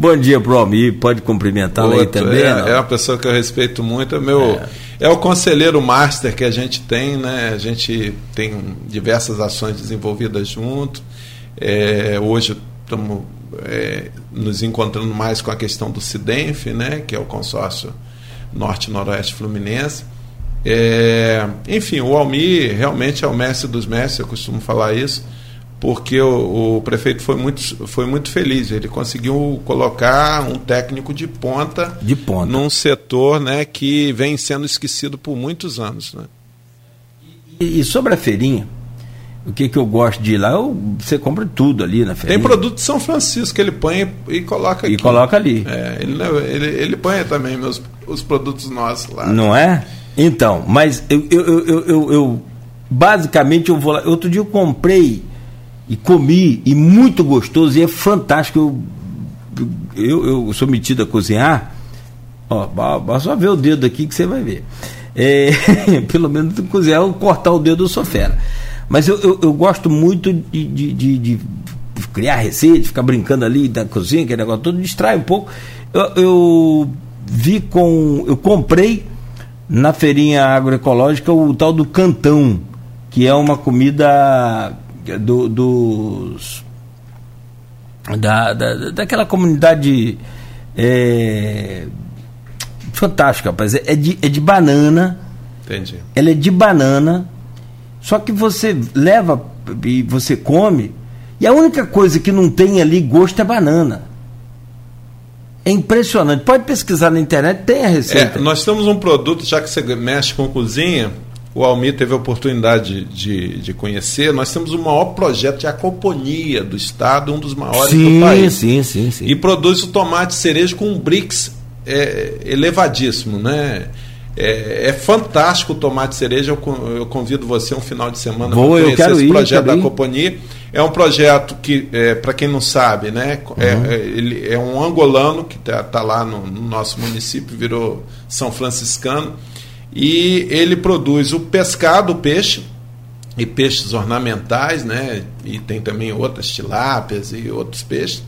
Bom dia pro Almir, pode cumprimentá-lo aí também. é, não? é uma pessoa que eu respeito muito. É, meu, é. o conselheiro master que a gente tem, né? A gente tem diversas ações desenvolvidas junto. É, hoje estamos é, nos encontrando mais com a questão do CIDENF, né? Que é o consórcio Norte-Noroeste Fluminense. É, enfim, o Almir realmente é o mestre dos mestres, eu costumo falar isso, porque o, o prefeito foi muito, foi muito feliz. Ele conseguiu colocar um técnico de ponta, De ponta. num setor né, que vem sendo esquecido por muitos anos. Né? E, e sobre a feirinha, o que, que eu gosto de ir lá? Eu- você compra tudo ali na feirinha. Tem produto de São Francisco que ele põe e coloca aqui. E coloca ali. É, ele, ele, ele põe também meus, os produtos nossos lá. Não é? Então, mas eu, eu, eu, eu, eu- eu- basicamente eu vou lá. Outro dia eu comprei e comi, e muito gostoso, e é fantástico. Eu, eu, eu sou metido a cozinhar. Ó, só ver o dedo aqui que você vai ver. É, pelo menos cozinhar ou cortar o dedo eu sou fera. Mas eu, eu, eu gosto muito de, de, de- de criar receita, ficar brincando ali da cozinha, aquele negócio todo, distrai um pouco. Eu, eu vi com. Eu comprei na feirinha agroecológica o tal do cantão, que é uma comida do- dos da, da, daquela comunidade é, fantástica, rapaz. É de, é de banana, Entendi. ela é de banana, só que você leva e você come, e a única coisa que não tem ali gosto é banana. É impressionante. Pode pesquisar na internet, tem a receita. É, nós temos um produto, já que você mexe com cozinha, o Almir teve a oportunidade de, de conhecer. Nós temos o maior projeto de acoponia do Estado, um dos maiores sim, do país. sim, sim, sim. E produz o tomate cereja com um brix é, elevadíssimo, né? É, é fantástico o tomate cereja. Eu, eu convido você um final de semana para eu conhecer quero esse ir, projeto quero da. Acoponia. É um projeto que, é, para quem não sabe, né? É, Uhum. é, ele é um angolano que está lá no, no nosso município, virou São Franciscano. E ele produz o pescado, o peixe, e peixes ornamentais, né? E tem também outras tilápias e outros peixes,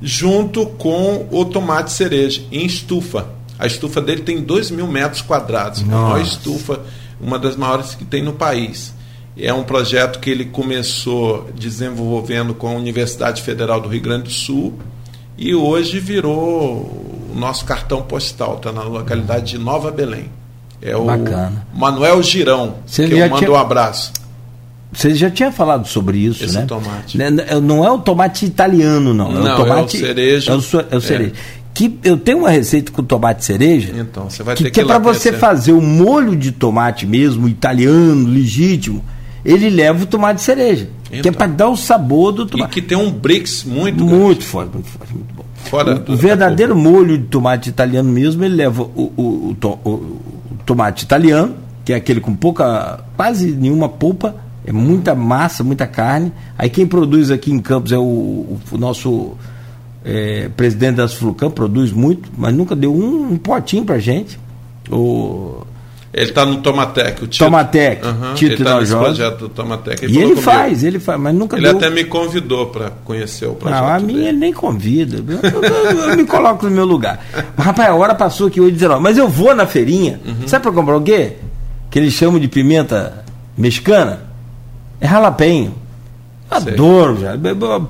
junto com o tomate cereja em estufa. A estufa dele tem 2 mil metros quadrados, a maior Nossa. estufa, uma das maiores que tem no país. É um projeto que ele começou desenvolvendo com a Universidade Federal do Rio Grande do Sul e hoje virou o nosso cartão postal, está na localidade de Nova Belém. É o Bacana. Manuel Girão, Você que eu mando tinha- um abraço. Você já tinha falado sobre isso, Esse né? tomate. Né, né, Não é o tomate italiano, não. Não, é é o o tomate cereja. É o, so- é o É. cereja. Que eu tenho uma receita com tomate cereja. Então, você vai que, ter que que é ir lá para você fazer o molho de tomate mesmo, italiano, legítimo. Ele leva o tomate cereja. Que é Então. para dar o sabor do E tomate. que tem um brix muito, grande. Muito forte, muito forte, muito bom. Fora o, verdadeiro molho de tomate italiano mesmo, ele leva o, o- o to- o- o tomate italiano, que é aquele com pouca, quase nenhuma polpa, é muita massa, muita carne. Aí quem produz aqui em Campos é o nosso é, presidente das Flucam, produz muito, mas nunca deu um, um potinho pra gente. O, Ele está no Tomatec, o Tito. Tomatec, uhum, Tito ele tá nesse projeto do Tomatec. Ele e ele faz, ele faz, mas nunca Ele deu... até me convidou para conhecer o projeto. Não, a mim ele nem convida. Eu, eu, eu, me coloco no meu lugar. Mas, rapaz, a hora passou aqui hoje 19. Mas eu vou na feirinha, uhum. sabe para comprar o quê? Que eles chamam de pimenta mexicana. É jalapenho. Adoro, já.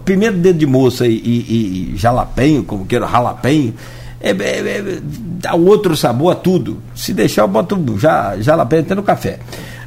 Pimenta dedo de moça e, e, e jalapenho, como queira, jalapenho é, é, é, dá outro sabor a tudo. Se deixar, eu boto já, já lá até no café.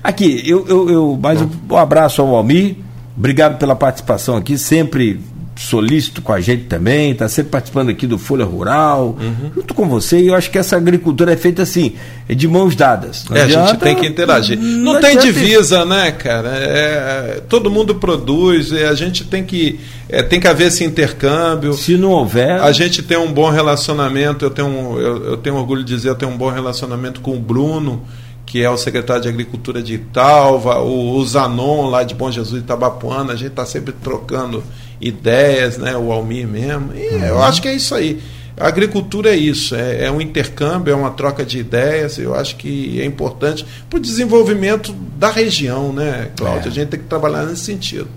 Aqui, eu, eu, eu mais um, um abraço ao Almir. Obrigado pela participação aqui, sempre solícito com a gente também, está sempre participando aqui do Folha Rural, uhum. junto com você, e eu acho que essa agricultura é feita assim, é de mãos dadas. é, adianta, a gente tem que interagir. Não, não tem divisa, isso. né, cara? É, todo mundo produz, a gente tem que, é, tem que haver esse intercâmbio. Se não houver. A gente tem um bom relacionamento, eu tenho, eu, eu tenho orgulho de dizer, eu tenho um bom relacionamento com o Bruno que é o secretário de Agricultura de Italva, o, o Zanon lá de Bom Jesus de Itabapuana, a gente está sempre trocando ideias, né? o Almir mesmo. E uhum. Eu acho que é isso aí. A agricultura é isso, é, é, um intercâmbio, é uma troca de ideias. Eu acho que é importante para o desenvolvimento da região, né, Cláudio? É. A gente tem que trabalhar nesse sentido.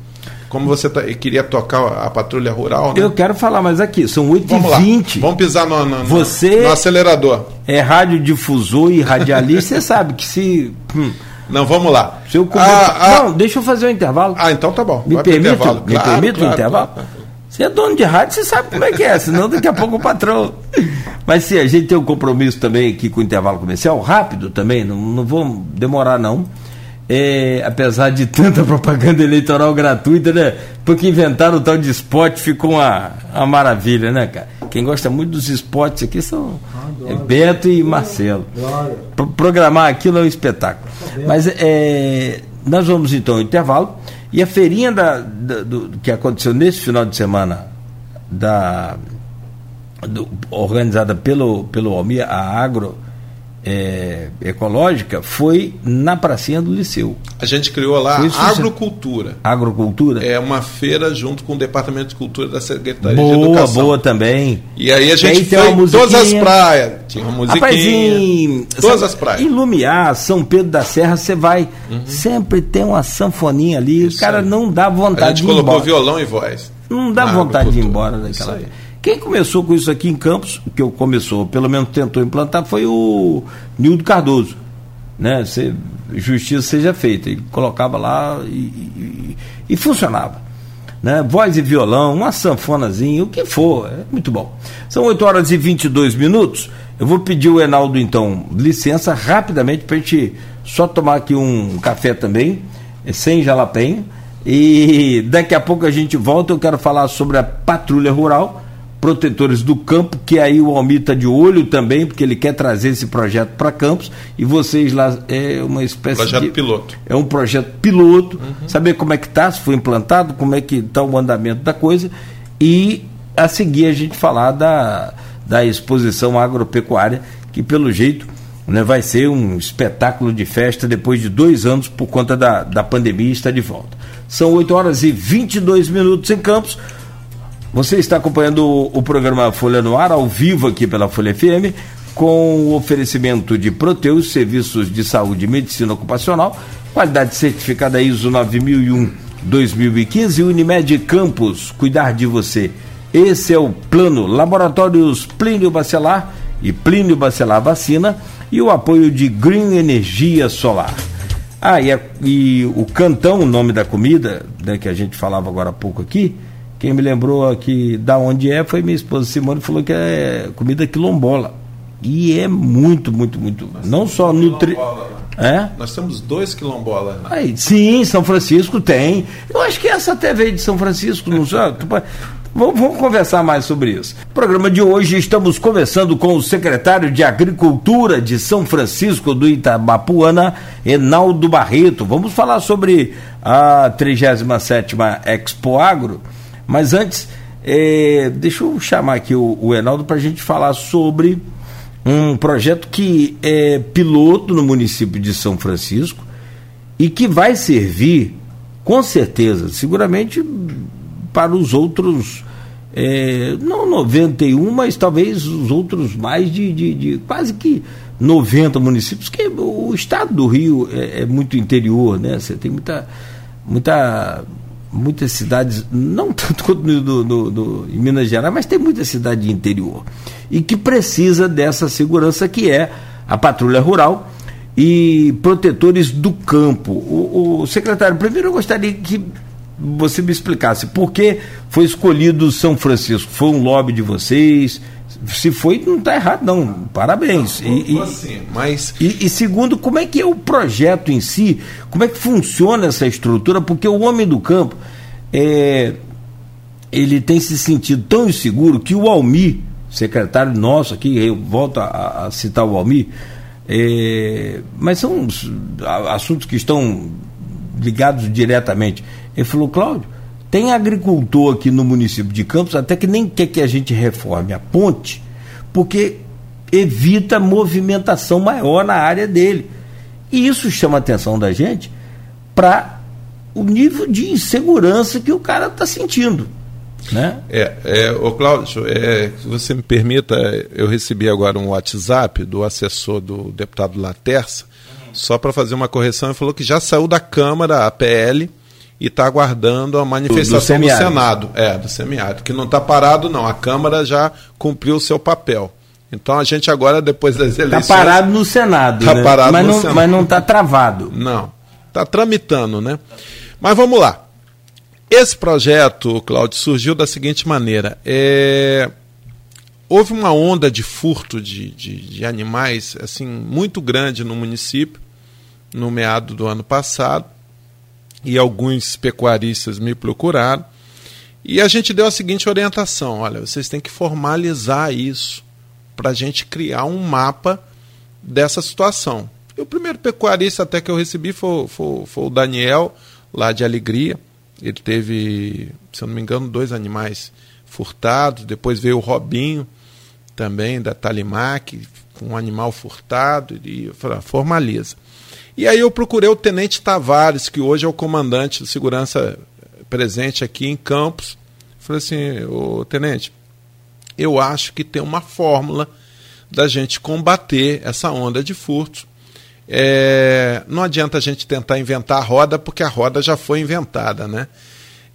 Como você tá, queria tocar a patrulha rural, né? Eu quero falar, mas aqui, são 8h20. Vamos pisar no, no, você no acelerador. É radiodifusor e radialista, você sabe que se. Hum, não, vamos lá. Se eu ah, ah, não, deixa eu fazer um intervalo. Ah, então tá bom. Me permite, me claro, permite claro, um intervalo? Claro. Você é dono de rádio, você sabe como é que é, senão daqui a pouco o patrão. Mas sim, a gente tem um compromisso também aqui com o intervalo comercial, rápido também, não, não vou demorar não é, apesar de tanta propaganda eleitoral gratuita, né? Porque inventaram o tal de spot, ficou uma, uma maravilha, né, cara? Quem gosta muito dos spots aqui são ah, é Beto e Marcelo. Pro, programar aquilo é um espetáculo. Mas é, nós vamos então ao intervalo. E a feirinha da, da do, que aconteceu nesse final de semana, da, do, organizada pelo, pelo Almir, a Agro é, ecológica foi na pracinha do Liceu. A gente criou lá a Agrocultura. Agrocultura? É uma feira junto com o Departamento de Cultura da Secretaria boa, de Educação. Boa, boa também. E aí a gente fez em todas as praias. Tinha uma musiquinha. Rapaz, em, todas as praias. Em Lumiar, São Pedro da Serra, você vai, uhum. sempre tem uma sanfoninha ali, Isso o cara aí. não dá vontade de ir embora. A gente colocou violão e voz. Não dá vontade de ir embora daquela quem começou com isso aqui em Campos, que eu começou, pelo menos tentou implantar, foi o Nildo Cardoso. Né? Se, justiça seja feita. Ele colocava lá e, e, e funcionava. Né? Voz e violão, uma sanfonazinha, o que for, é muito bom. São 8 horas e 22 minutos. Eu vou pedir o Enaldo, então, licença rapidamente para a gente só tomar aqui um café também, sem jalapém. E daqui a pouco a gente volta. Eu quero falar sobre a patrulha rural protetores do campo, que aí o Almir está de olho também, porque ele quer trazer esse projeto para Campos, e vocês lá é uma espécie projeto de. piloto. É um projeto piloto, uhum. saber como é que está, se foi implantado, como é que está o andamento da coisa, e a seguir a gente falar da, da exposição agropecuária, que pelo jeito né, vai ser um espetáculo de festa depois de dois anos por conta da, da pandemia está de volta. São 8 horas e 22 minutos em Campos. Você está acompanhando o, programa Folha no Ar, ao vivo aqui pela Folha FM, com o oferecimento de Proteus, serviços de saúde e medicina ocupacional, qualidade certificada ISO 9001-2015 e Unimed Campos, cuidar de você. Esse é o plano Laboratórios Plínio Bacelar e Plínio Bacelar Vacina e o apoio de Green Energia Solar. Ah, e, a, e o cantão, o nome da comida, né, que a gente falava agora há pouco aqui, quem me lembrou aqui da onde é foi minha esposa Simone, falou que é comida quilombola. E é muito, muito, muito. Nós não só nutri. É? Nós temos dois quilombolas. Né? Aí, sim, São Francisco tem. Eu acho que essa até veio de São Francisco, não sei. Vamos, vamos, conversar mais sobre isso. No programa de hoje estamos conversando com o secretário de Agricultura de São Francisco do Itabapuana, Enaldo Barreto. Vamos falar sobre a 37ª Expo Agro mas antes, é, deixa eu chamar aqui o, o Enaldo para a gente falar sobre um projeto que é piloto no município de São Francisco e que vai servir, com certeza, seguramente para os outros é, não 91, mas talvez os outros mais de, de, de, quase que 90 municípios, que o estado do Rio é, é muito interior, né? Você tem muita, muita, muitas cidades, não tanto quanto no, no, no, em Minas Gerais, mas tem muita cidade de interior. E que precisa dessa segurança que é a patrulha rural e protetores do campo. O, o secretário, primeiro eu gostaria que você me explicasse por que foi escolhido São Francisco. Foi um lobby de vocês? Se foi, não está errado, não. Parabéns. Não, e, assim, mas... E, e, segundo, como é que é o projeto em si? Como é que funciona essa estrutura? Porque o homem do campo é, ele tem se sentido tão inseguro que o Almi, secretário nosso aqui, eu volto a, a citar o Almi, é, mas são assuntos que estão ligados diretamente. Ele falou, Cláudio, tem agricultor aqui no município de Campos até que nem quer que a gente reforme a ponte, porque evita movimentação maior na área dele. E isso chama a atenção da gente para o nível de insegurança que o cara está sentindo. Né? É, é, ô Cláudio, é, se você me permita, eu recebi agora um WhatsApp do assessor do deputado Laterça, só para fazer uma correção, ele falou que já saiu da Câmara a PL e está aguardando a manifestação do, do, do, Senado. É, do semiárido, que não está parado, não. A Câmara já cumpriu o seu papel. Então a gente agora, depois das tá eleições. Está parado no Senado. Está né? parado mas no não, Senado. Mas não está travado. Não. Está tramitando, né? Mas vamos lá. Esse projeto, Cláudio, surgiu da seguinte maneira. É... Houve uma onda de furto de, de, de animais assim muito grande no município, no meado do ano passado e alguns pecuaristas me procuraram. E a gente deu a seguinte orientação: olha, vocês têm que formalizar isso para a gente criar um mapa dessa situação. E o primeiro pecuarista até que eu recebi foi, foi, foi o Daniel, lá de Alegria. Ele teve, se eu não me engano, dois animais furtados. Depois veio o Robinho, também da Talimac, com um animal furtado. E ah, formaliza. E aí eu procurei o Tenente Tavares, que hoje é o comandante de segurança presente aqui em Campos. Falei assim, ô Tenente, eu acho que tem uma fórmula da gente combater essa onda de furto. É, não adianta a gente tentar inventar a roda, porque a roda já foi inventada, né?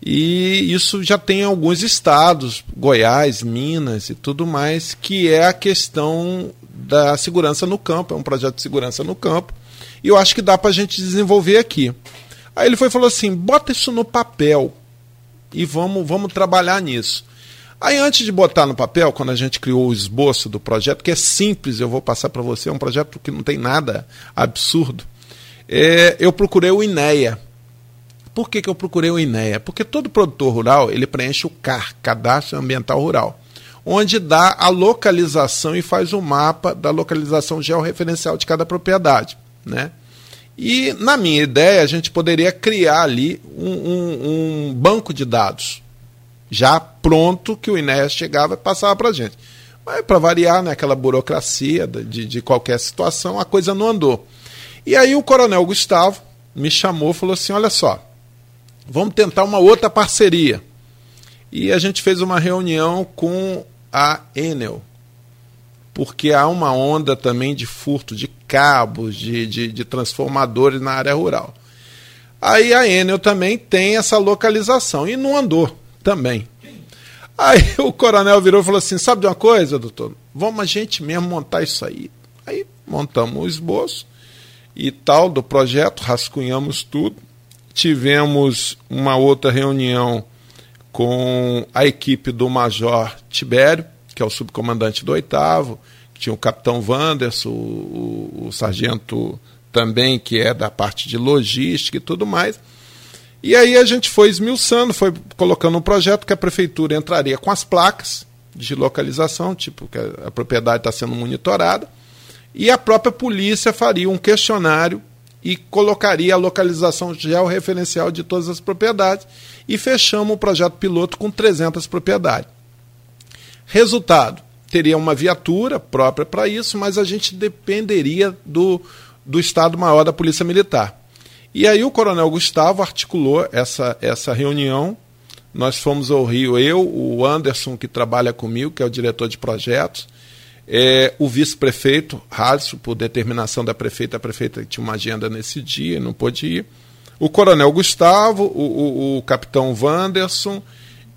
E isso já tem alguns estados, Goiás, Minas e tudo mais, que é a questão da segurança no campo, é um projeto de segurança no campo, e eu acho que dá para a gente desenvolver aqui. Aí ele foi falou assim: bota isso no papel e vamos, vamos trabalhar nisso. Aí antes de botar no papel, quando a gente criou o esboço do projeto, que é simples, eu vou passar para você, é um projeto que não tem nada absurdo, é, eu procurei o INEA. Por que, que eu procurei o INEA? Porque todo produtor rural ele preenche o CAR, Cadastro Ambiental Rural, onde dá a localização e faz o mapa da localização georreferencial de cada propriedade. Né? E, na minha ideia, a gente poderia criar ali um, um, um banco de dados já pronto que o INES chegava e passava para a gente. Mas, para variar, né, aquela burocracia de, de qualquer situação, a coisa não andou. E aí o coronel Gustavo me chamou e falou assim: olha só, vamos tentar uma outra parceria. E a gente fez uma reunião com a Enel, porque há uma onda também de furto de cabos, de, de, de transformadores na área rural. Aí a Enel também tem essa localização e não andou também. Aí o coronel virou e falou assim: sabe de uma coisa, doutor? Vamos a gente mesmo montar isso aí. Aí montamos o esboço e tal do projeto, rascunhamos tudo. Tivemos uma outra reunião com a equipe do Major Tibério, que é o subcomandante do oitavo, tinha o capitão Wanderson, o, o, o, sargento também, que é da parte de logística e tudo mais. E aí a gente foi esmiuçando, foi colocando um projeto que a prefeitura entraria com as placas de localização, tipo que a, a propriedade está sendo monitorada, e a própria polícia faria um questionário e colocaria a localização georreferencial de todas as propriedades e fechamos o projeto piloto com 300 propriedades. Resultado: teria uma viatura própria para isso, mas a gente dependeria do, do Estado-Maior da Polícia Militar. E aí o Coronel Gustavo articulou essa, essa reunião nós fomos ao Rio, eu, o Anderson, que trabalha comigo, que é o diretor de projetos, é, o vice-prefeito, Halisson, por determinação da prefeita, a prefeita tinha uma agenda nesse dia, não pôde ir. O coronel Gustavo, o, o, o capitão Wanderson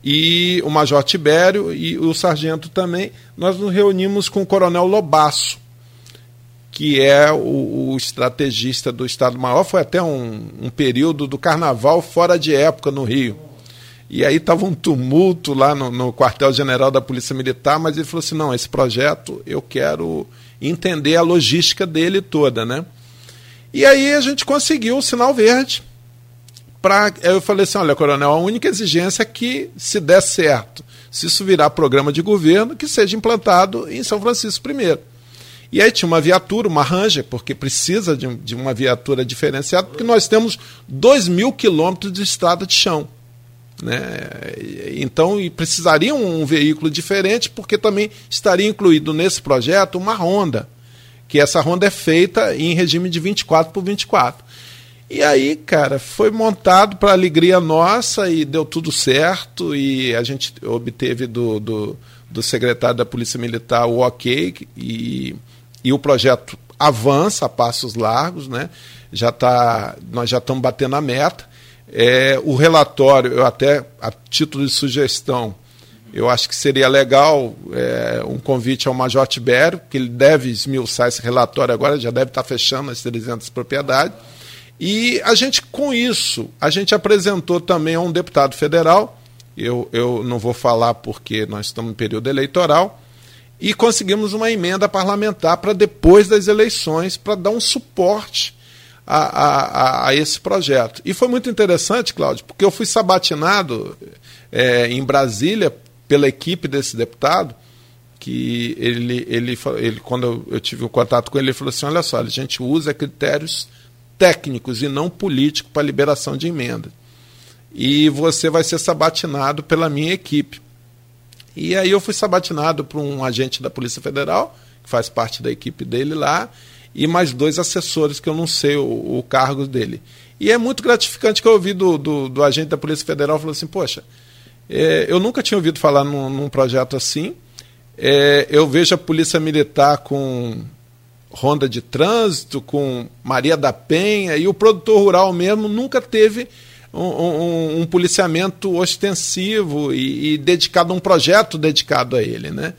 e o major Tibério e o sargento também. Nós nos reunimos com o coronel Lobaço, que é o, o estrategista do Estado-Maior. Foi até um, um período do carnaval fora de época no Rio. E aí estava um tumulto lá no, no quartel-general da Polícia Militar, mas ele falou assim: não, esse projeto eu quero entender a logística dele toda, né? E aí a gente conseguiu o sinal verde. Eu falei assim: olha, coronel, a única exigência é que, se der certo, se isso virar programa de governo, que seja implantado em São Francisco primeiro. E aí tinha uma viatura, uma Ranger, porque precisa de, de uma viatura diferenciada, porque nós temos 2 mil quilômetros de estrada de chão. Né? Então, precisaria um veículo diferente, porque também estaria incluído nesse projeto uma Honda, que essa Honda é feita em regime de 24 por 24. E aí, cara, foi montado para alegria nossa e deu tudo certo. E a gente obteve do, do, do secretário da Polícia Militar o ok e, e o projeto avança a passos largos, né? Já tá, nós já estamos batendo a meta. É, o relatório, eu até, a título de sugestão, eu acho que seria legal é, um convite ao Major Tibério, que ele deve esmiuçar esse relatório agora, já deve estar fechando as 300 propriedades. E a gente, com isso, a gente apresentou também a um deputado federal, eu, eu não vou falar porque nós estamos em período eleitoral, e conseguimos uma emenda parlamentar para depois das eleições, para dar um suporte a, a, a, esse projeto. E foi muito interessante, Cláudio, porque eu fui sabatinado é, em Brasília pela equipe desse deputado, que ele, ele, ele quando eu tive um contato com ele, ele falou assim: olha só, a gente usa critérios técnicos e não políticos para liberação de emenda. E você vai ser sabatinado pela minha equipe. E aí eu fui sabatinado por um agente da Polícia Federal, que faz parte da equipe dele lá, e mais dois assessores, que eu não sei o, o cargo dele. E é muito gratificante que eu ouvi do, do, do agente da Polícia Federal falou assim, poxa, é, eu nunca tinha ouvido falar num, num projeto assim. É, eu vejo a Polícia Militar com Ronda de Trânsito, com Maria da Penha, e o produtor rural mesmo nunca teve um, um, um policiamento ostensivo e, e, dedicado a um projeto dedicado a ele. Né?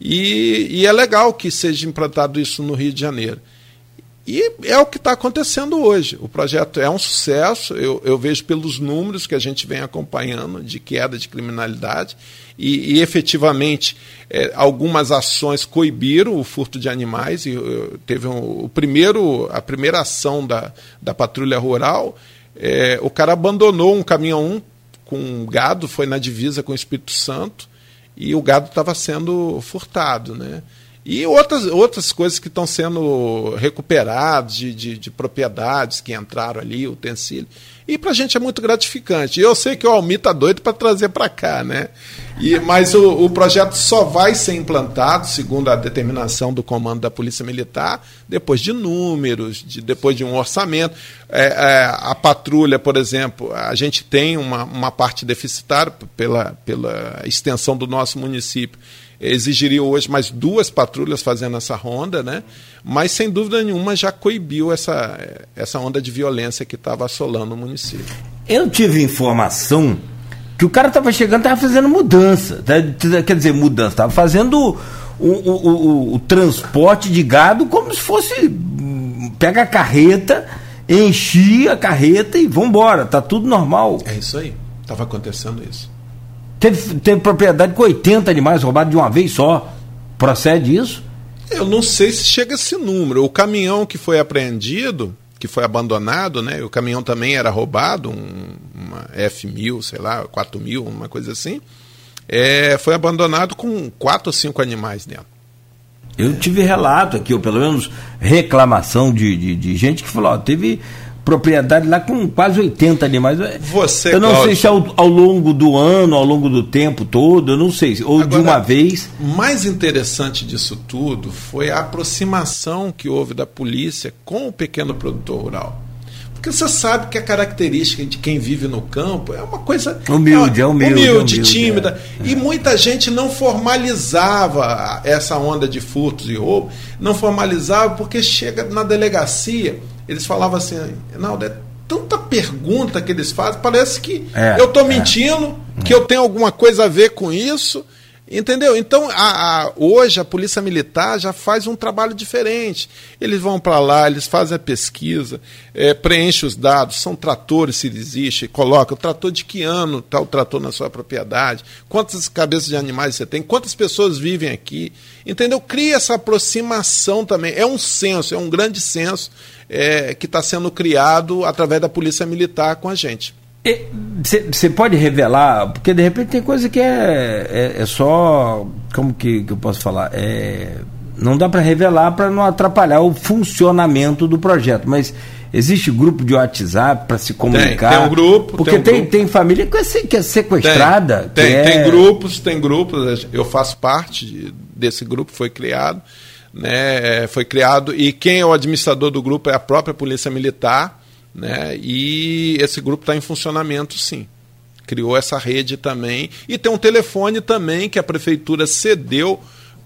E, e é legal que seja implantado isso no Rio de Janeiro. E é o que está acontecendo hoje. O projeto é um sucesso, eu, eu, vejo pelos números que a gente vem acompanhando de queda de criminalidade, e, e efetivamente é, algumas ações coibiram o furto de animais. E, teve um, o primeiro, a primeira ação da, da patrulha rural, é, o cara abandonou um caminhão com gado, foi na divisa com o Espírito Santo, e o gado estava sendo furtado. Né? E outras, outras coisas que estão sendo recuperadas de, de, de, propriedades que entraram ali, utensílio. E para a gente é muito gratificante. Eu sei que o Almi está doido para trazer para cá, né? E, mas o, o projeto só vai ser implantado, segundo a determinação do comando da Polícia Militar, depois de números, de, depois de um orçamento. É, é, a patrulha, por exemplo, a gente tem uma, uma parte deficitária pela, pela extensão do nosso município exigiria hoje mais duas patrulhas fazendo essa ronda, né? mas sem dúvida nenhuma já coibiu essa, essa onda de violência que estava assolando o município. Eu tive informação que o cara estava chegando, estava fazendo mudança, tá? quer dizer, mudança, estava fazendo o, o, o, o, transporte de gado como se fosse pega a carreta, enchia a carreta e vambora, tá tudo normal. É isso aí, estava acontecendo isso. Teve, teve propriedade com 80 animais roubados de uma vez só. Procede isso? Eu não sei se chega a esse número. O caminhão que foi apreendido, que foi abandonado, né? O caminhão também era roubado, um, uma F1000, sei lá, 4000, uma coisa assim. É, foi abandonado com quatro ou cinco animais dentro. Eu tive relato aqui, ou pelo menos reclamação de, de, de gente que falou: ó, teve propriedade lá com quase 80 animais. Você, eu não Cláudio, sei se ao, ao, longo do ano, ao longo do tempo todo, eu não sei, ou Agora, de uma vez. Mais interessante disso tudo foi a aproximação que houve da polícia com o pequeno produtor rural. Porque você sabe que a característica de quem vive no campo é uma coisa humilde, é, humilde, humilde, humilde tímida. É, é. E muita gente não formalizava essa onda de furtos e roubo, não formalizava porque chega na delegacia, eles falavam assim, não, é tanta pergunta que eles fazem, parece que é, eu estou mentindo, que eu tenho alguma coisa a ver com isso. Entendeu? Então, a, a, hoje a Polícia Militar já faz um trabalho diferente. Eles vão para lá, eles fazem a pesquisa, é, preenchem os dados, são tratores, se existe, coloca o trator de que ano está o trator na sua propriedade, quantas cabeças de animais você tem, quantas pessoas vivem aqui. Entendeu? Cria essa aproximação também. É um senso, é um grande senso é, que está sendo criado através da Polícia Militar com a gente. Você pode revelar, porque de repente tem coisa que é, é, é só. Como que, que, eu posso falar? É, não dá para revelar para não atrapalhar o funcionamento do projeto, mas existe grupo de WhatsApp para se comunicar? Tem, tem um grupo. Porque tem, um tem, grupo. tem família que é, que é sequestrada. Tem, tem, é... tem grupos, tem grupos. Eu faço parte desse grupo, foi criado. Né, foi criado e quem é o administrador do grupo é a própria Polícia Militar né? E esse grupo está em funcionamento, sim. Criou essa rede também. E tem um telefone também que a prefeitura cedeu.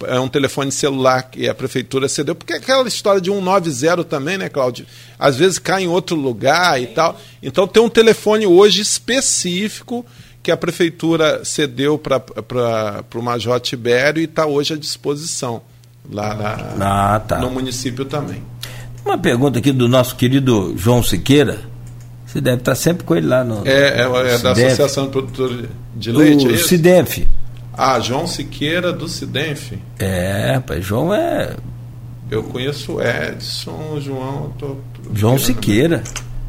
É um telefone celular que a prefeitura cedeu, porque é aquela história de 190 também, né, Cláudio? Às vezes cai em outro lugar e tal. Então tem um telefone hoje específico que a prefeitura cedeu para o Major Tibério e está hoje à disposição lá na, ah, tá. no município também. Uma pergunta aqui do nosso querido João Siqueira. Você deve estar sempre com ele lá no. É, é, é da Associação de Produtores de Leite. O é Cidenf. Ah, João Siqueira do Cidenf. É, pai, João é. Eu conheço Edson, João. Tô, João Siqueira.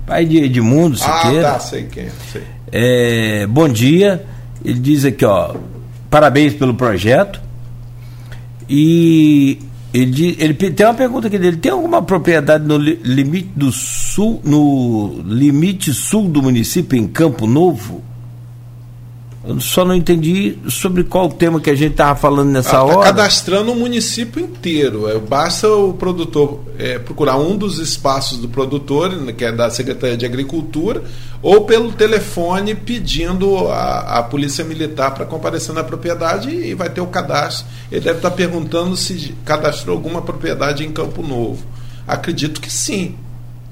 Pai de Edmundo Siqueira. Ah, tá, sei quem. Sei. É, bom dia. Ele diz aqui, ó. Parabéns pelo projeto. E ele, ele tem uma pergunta aqui dele. Tem alguma propriedade no limite do sul, no limite sul do município, em Campo Novo? Eu só não entendi sobre qual tema que a gente estava falando nessa ah, tá hora. cadastrando o município inteiro. É, basta o produtor é, procurar um dos espaços do produtor, que é da Secretaria de Agricultura, ou pelo telefone pedindo a, a Polícia Militar para comparecer na propriedade e vai ter o cadastro. Ele deve estar perguntando se cadastrou alguma propriedade em Campo Novo. Acredito que sim.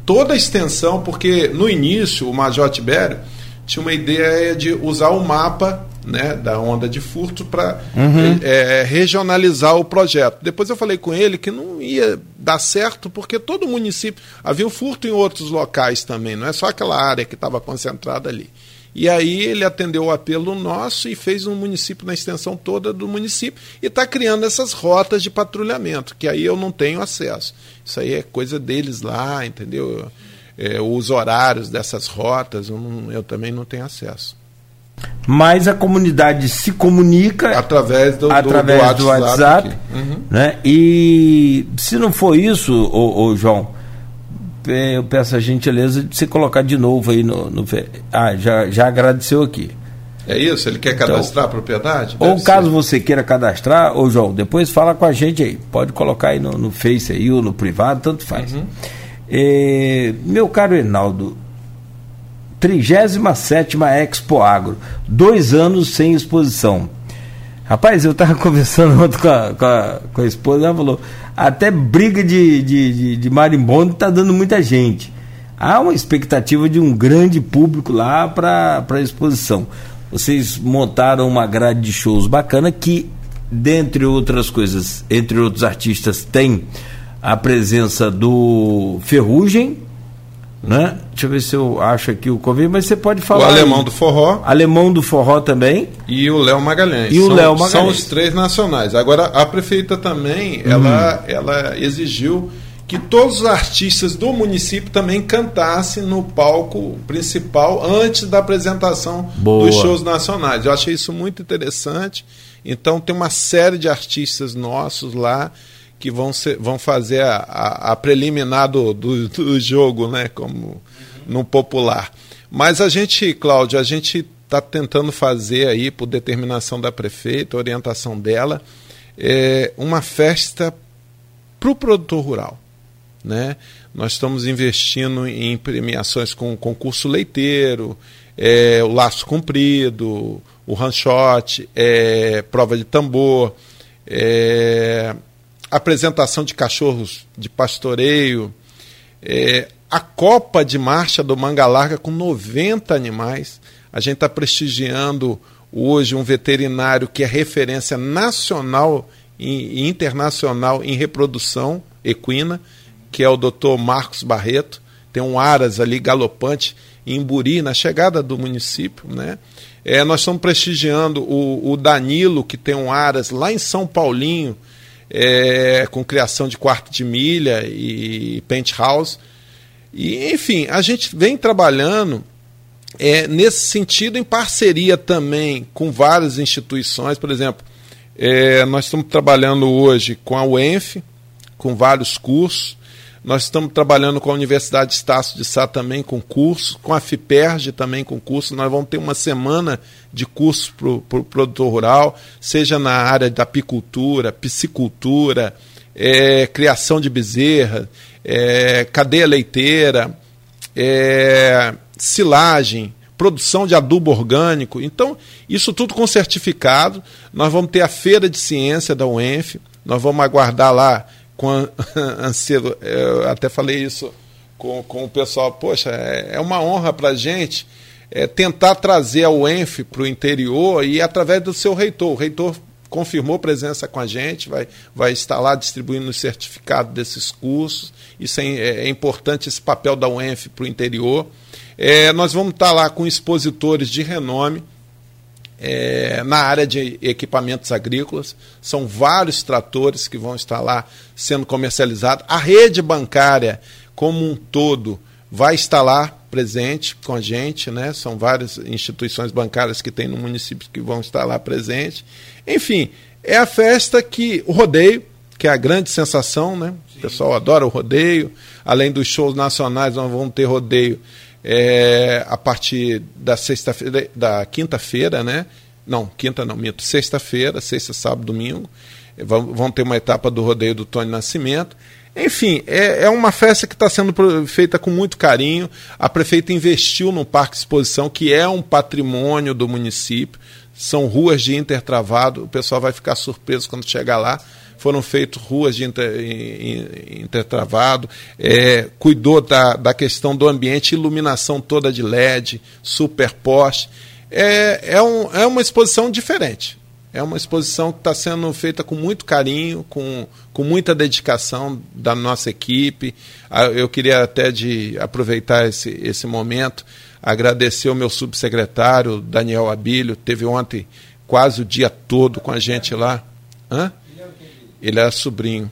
Toda a extensão, porque no início o Major Tibério tinha uma ideia de usar o mapa né, da onda de furto para uhum. é, regionalizar o projeto. Depois eu falei com ele que não ia dar certo, porque todo município. Havia o furto em outros locais também, não é só aquela área que estava concentrada ali. E aí ele atendeu o apelo nosso e fez um município na extensão toda do município e está criando essas rotas de patrulhamento, que aí eu não tenho acesso. Isso aí é coisa deles lá, entendeu? É, os horários dessas rotas, eu, não, eu também não tenho acesso. Mas a comunidade se comunica através do, através do, do WhatsApp, do WhatsApp uhum. né? E se não for isso, ô, ô, João, eu peço a gentileza de você colocar de novo aí no, no ah, já, já agradeceu aqui. É isso? Ele quer então, cadastrar então, a propriedade? Deve ou caso ser. você queira cadastrar, ô João, depois fala com a gente aí. Pode colocar aí no, no Face aí ou no privado, tanto faz. Uhum. Meu caro Enaldo, 37 Expo Agro, dois anos sem exposição. Rapaz, eu estava conversando ontem com a, com a, com a esposa, ela falou: até briga de, de, de, de marimbondo está dando muita gente. Há uma expectativa de um grande público lá para a exposição. Vocês montaram uma grade de shows bacana que, dentre outras coisas, entre outros artistas, tem a presença do Ferrugem, né? Deixa eu ver se eu acho aqui o convite, mas você pode falar. O alemão aí. do forró. Alemão do forró também. E o Léo Magalhães. E o Léo Magalhães. São os três nacionais. Agora, a prefeita também, uhum. ela, ela exigiu que todos os artistas do município também cantassem no palco principal antes da apresentação Boa. dos shows nacionais. Eu achei isso muito interessante. Então, tem uma série de artistas nossos lá que vão, ser, vão fazer a, a, a preliminar do, do, do, jogo, né? Como no popular. Mas a gente, Cláudio, a gente está tentando fazer aí, por determinação da prefeita, orientação dela, é, uma festa para o produtor rural. Né? Nós estamos investindo em premiações com concurso leiteiro, é, o laço comprido, o ranchote, é, prova de tambor, é, apresentação de cachorros de pastoreio, é, a Copa de Marcha do Manga Larga com 90 animais. A gente está prestigiando hoje um veterinário que é referência nacional e internacional em reprodução equina, que é o Dr. Marcos Barreto. Tem um aras ali galopante em Buri, na chegada do município. Né? É, nós estamos prestigiando o, o, Danilo, que tem um aras lá em São Paulinho, é, com criação de quarto de milha e penthouse. E, enfim, a gente vem trabalhando é, nesse sentido em parceria também com várias instituições. Por exemplo, é, nós estamos trabalhando hoje com a UENF, com vários cursos. Nós estamos trabalhando com a Universidade de Estácio de Sá também com cursos, com a FIPERJ também com cursos. Nós vamos ter uma semana de cursos para o pro produtor rural, seja na área da apicultura, piscicultura, é, criação de bezerra, é, cadeia leiteira, é, silagem, produção de adubo orgânico. Então, isso tudo com certificado. Nós vamos ter a feira de ciência da UENF, nós vamos aguardar lá com ansiedade, eu até falei isso com, com o pessoal, poxa, é, é uma honra para a gente é, tentar trazer a UENF para o interior e através do seu reitor. O reitor confirmou presença com a gente, vai, vai estar lá distribuindo o certificado desses cursos. Isso é, é importante, esse papel da UENF para o interior. É, nós vamos estar lá com expositores de renome é, na área de equipamentos agrícolas. São vários tratores que vão estar lá sendo comercializados. A rede bancária, como um todo, vai estar lá presente com a gente, né? São várias instituições bancárias que tem no município que vão estar lá presente. Enfim, é a festa que o rodeio, que é a grande sensação, né? O pessoal adora o rodeio. Além dos shows nacionais, nós vamos ter rodeio é, a partir da sexta-feira, da quinta-feira, né? Não, quinta não, minto, sexta-feira, sexta, sábado, domingo. Vão, vão ter uma etapa do rodeio do Tony Nascimento. Enfim, é, é uma festa que está sendo feita com muito carinho. A prefeita investiu no Parque Exposição, que é um patrimônio do município. São ruas de intertravado. O pessoal vai ficar surpreso quando chegar lá foram feitas ruas de inter, intertravado, é, cuidou da, da questão do ambiente, iluminação toda de LED, super poste. É, é, um, é uma exposição diferente. É uma exposição que está sendo feita com muito carinho, com, com muita dedicação da nossa equipe. Ah, eu queria até de aproveitar esse, esse momento, agradecer o meu subsecretário, Daniel Abílio, teve ontem quase o dia todo com a gente lá. Hã? Ele era sobrinho.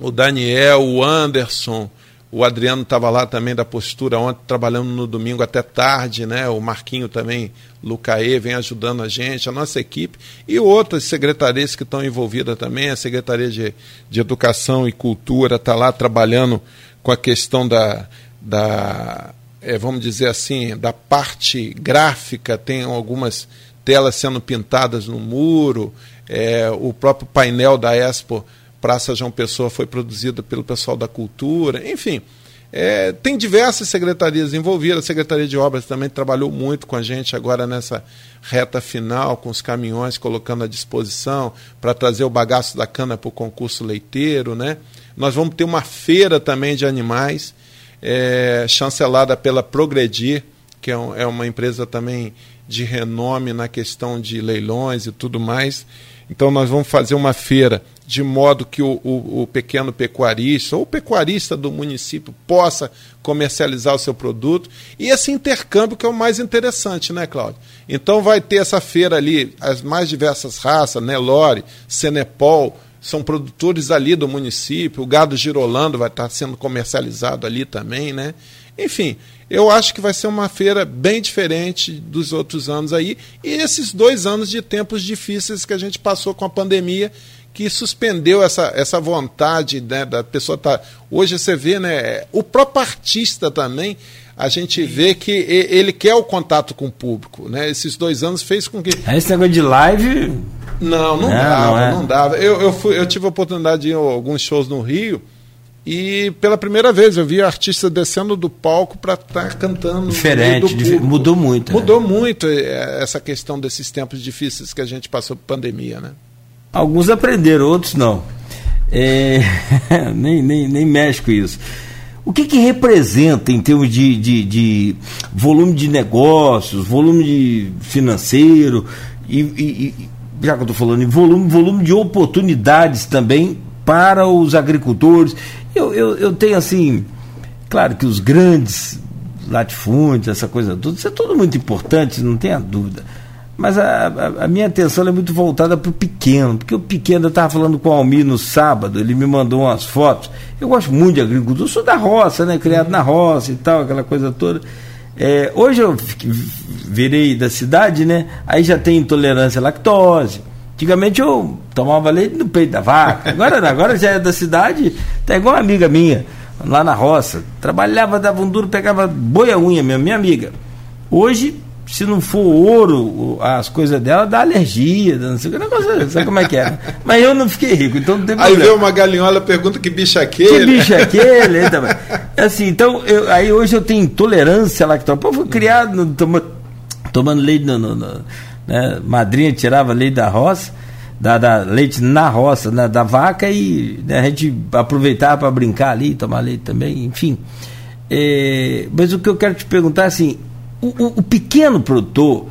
O Daniel, o Anderson, o Adriano estava lá também da postura ontem, trabalhando no domingo até tarde, né? O Marquinho também, Lucaê, vem ajudando a gente, a nossa equipe, e outras secretarias que estão envolvidas também, a Secretaria de, de Educação e Cultura está lá trabalhando com a questão da, da é, vamos dizer assim, da parte gráfica, tem algumas telas sendo pintadas no muro, é, o próprio painel da Expo Praça João Pessoa foi produzido pelo pessoal da cultura, enfim. É, tem diversas secretarias envolvidas, a Secretaria de Obras também trabalhou muito com a gente agora nessa reta final, com os caminhões colocando à disposição para trazer o bagaço da cana para o concurso leiteiro. Né? Nós vamos ter uma feira também de animais, é, chancelada pela Progredir, que é, um, é uma empresa também de renome na questão de leilões e tudo mais. Então nós vamos fazer uma feira de modo que o, o, o, pequeno pecuarista ou o pecuarista do município possa comercializar o seu produto e esse intercâmbio que é o mais interessante, né, Cláudio? Então vai ter essa feira ali, as mais diversas raças, Nelore, Senepol, são produtores ali do município, o gado girolando vai estar sendo comercializado ali também, né? Enfim, eu acho que vai ser uma feira bem diferente dos outros anos aí. E esses dois anos de tempos difíceis que a gente passou com a pandemia, que suspendeu essa, essa vontade né, da pessoa estar. Tá... Hoje você vê, né? O próprio artista também, a gente vê que ele quer o contato com o público. Né? Esses dois anos fez com que. Esse negócio de live. Não, não, não dava, não, é. não dava. Eu, eu, fui, eu tive a oportunidade de ir a alguns shows no Rio E pela primeira vez eu vi artista descendo do palco para estar tá cantando. Diferente, mudou muito. Né? Mudou né? muito é, essa questão desses tempos difíceis que a gente passou por pandemia, né? Alguns aprenderam, outros não. É, nem, nem, nem mexe com isso. O que, que representa em termos de, de, de volume de negócios, volume de financeiro e, e, e já que eu estou falando em volume, volume de oportunidades também para os agricultores. Eu, eu, eu tenho assim, claro que os grandes latifúndios, essa coisa toda, isso é tudo muito importante, não tenha dúvida. Mas a, a, a, minha atenção é muito voltada para o pequeno, porque o pequeno, eu estava falando com o Almir no sábado, ele me mandou umas fotos. Eu gosto muito de agricultura, sou da roça, né? Criado na roça e tal, aquela coisa toda. É, hoje eu virei da cidade, né? Aí já tem intolerância à lactose. Antigamente eu tomava leite no peito da vaca. Agora, agora já é da cidade, tá igual uma amiga minha, lá na roça. Trabalhava, dava um duro, pegava boia unha mesmo, minha amiga. Hoje se não for ouro, as coisas dela dá alergia, não sei o que, negócio, sabe como é que é. Né? Mas eu não fiquei rico, então não tem problema. Aí vê uma galinhola pergunta que bicho é aquele. Que bicho é aquele? Então, assim, então eu, aí hoje eu tenho intolerância à lactose. Pô, fui criado no, toma, tomando leite, no, no, no, né? madrinha tirava leite da roça, da, da leite na roça, né? da vaca, e né? a gente aproveitava para brincar ali, tomar leite também, enfim. É, mas o que eu quero te perguntar é assim, o, o, o pequeno produtor,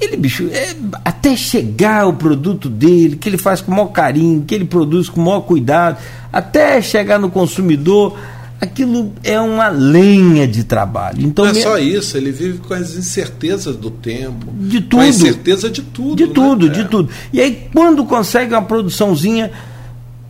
ele, bicho, é, até chegar o produto dele, que ele faz com o maior carinho, que ele produz com o maior cuidado, até chegar no consumidor, aquilo é uma lenha de trabalho. Então, não é só isso, ele vive com as incertezas do tempo. De tudo. Com a incerteza de tudo. De né? tudo, de é. tudo. E aí, quando consegue uma produçãozinha,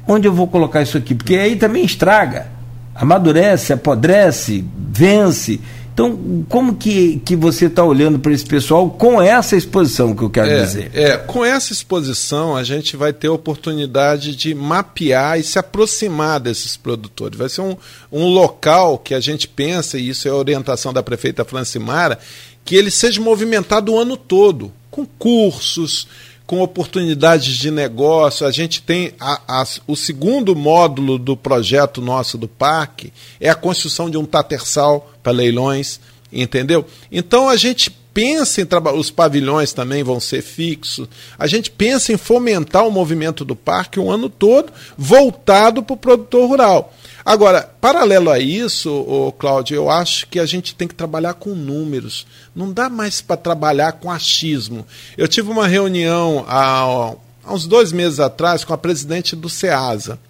onde eu vou colocar isso aqui? Porque aí também estraga, amadurece, apodrece, vence. Então, como que, que você está olhando para esse pessoal com essa exposição que eu quero é, dizer? É, com essa exposição a gente vai ter a oportunidade de mapear e se aproximar desses produtores. Vai ser um, um local que a gente pensa, e isso é a orientação da prefeita Francimara, que ele seja movimentado o ano todo, com cursos, com oportunidades de negócio. A gente tem a, a, o segundo módulo do projeto nosso do parque é a construção de um tatersal para leilões, entendeu? Então a gente pensa em trabalhar, os pavilhões também vão ser fixos. A gente pensa em fomentar o movimento do parque o ano todo, voltado para o produtor rural. Agora, paralelo a isso, Cláudio, eu acho que a gente tem que trabalhar com números. Não dá mais para trabalhar com achismo. Eu tive uma reunião há, há uns dois meses atrás com a presidente do SEASA.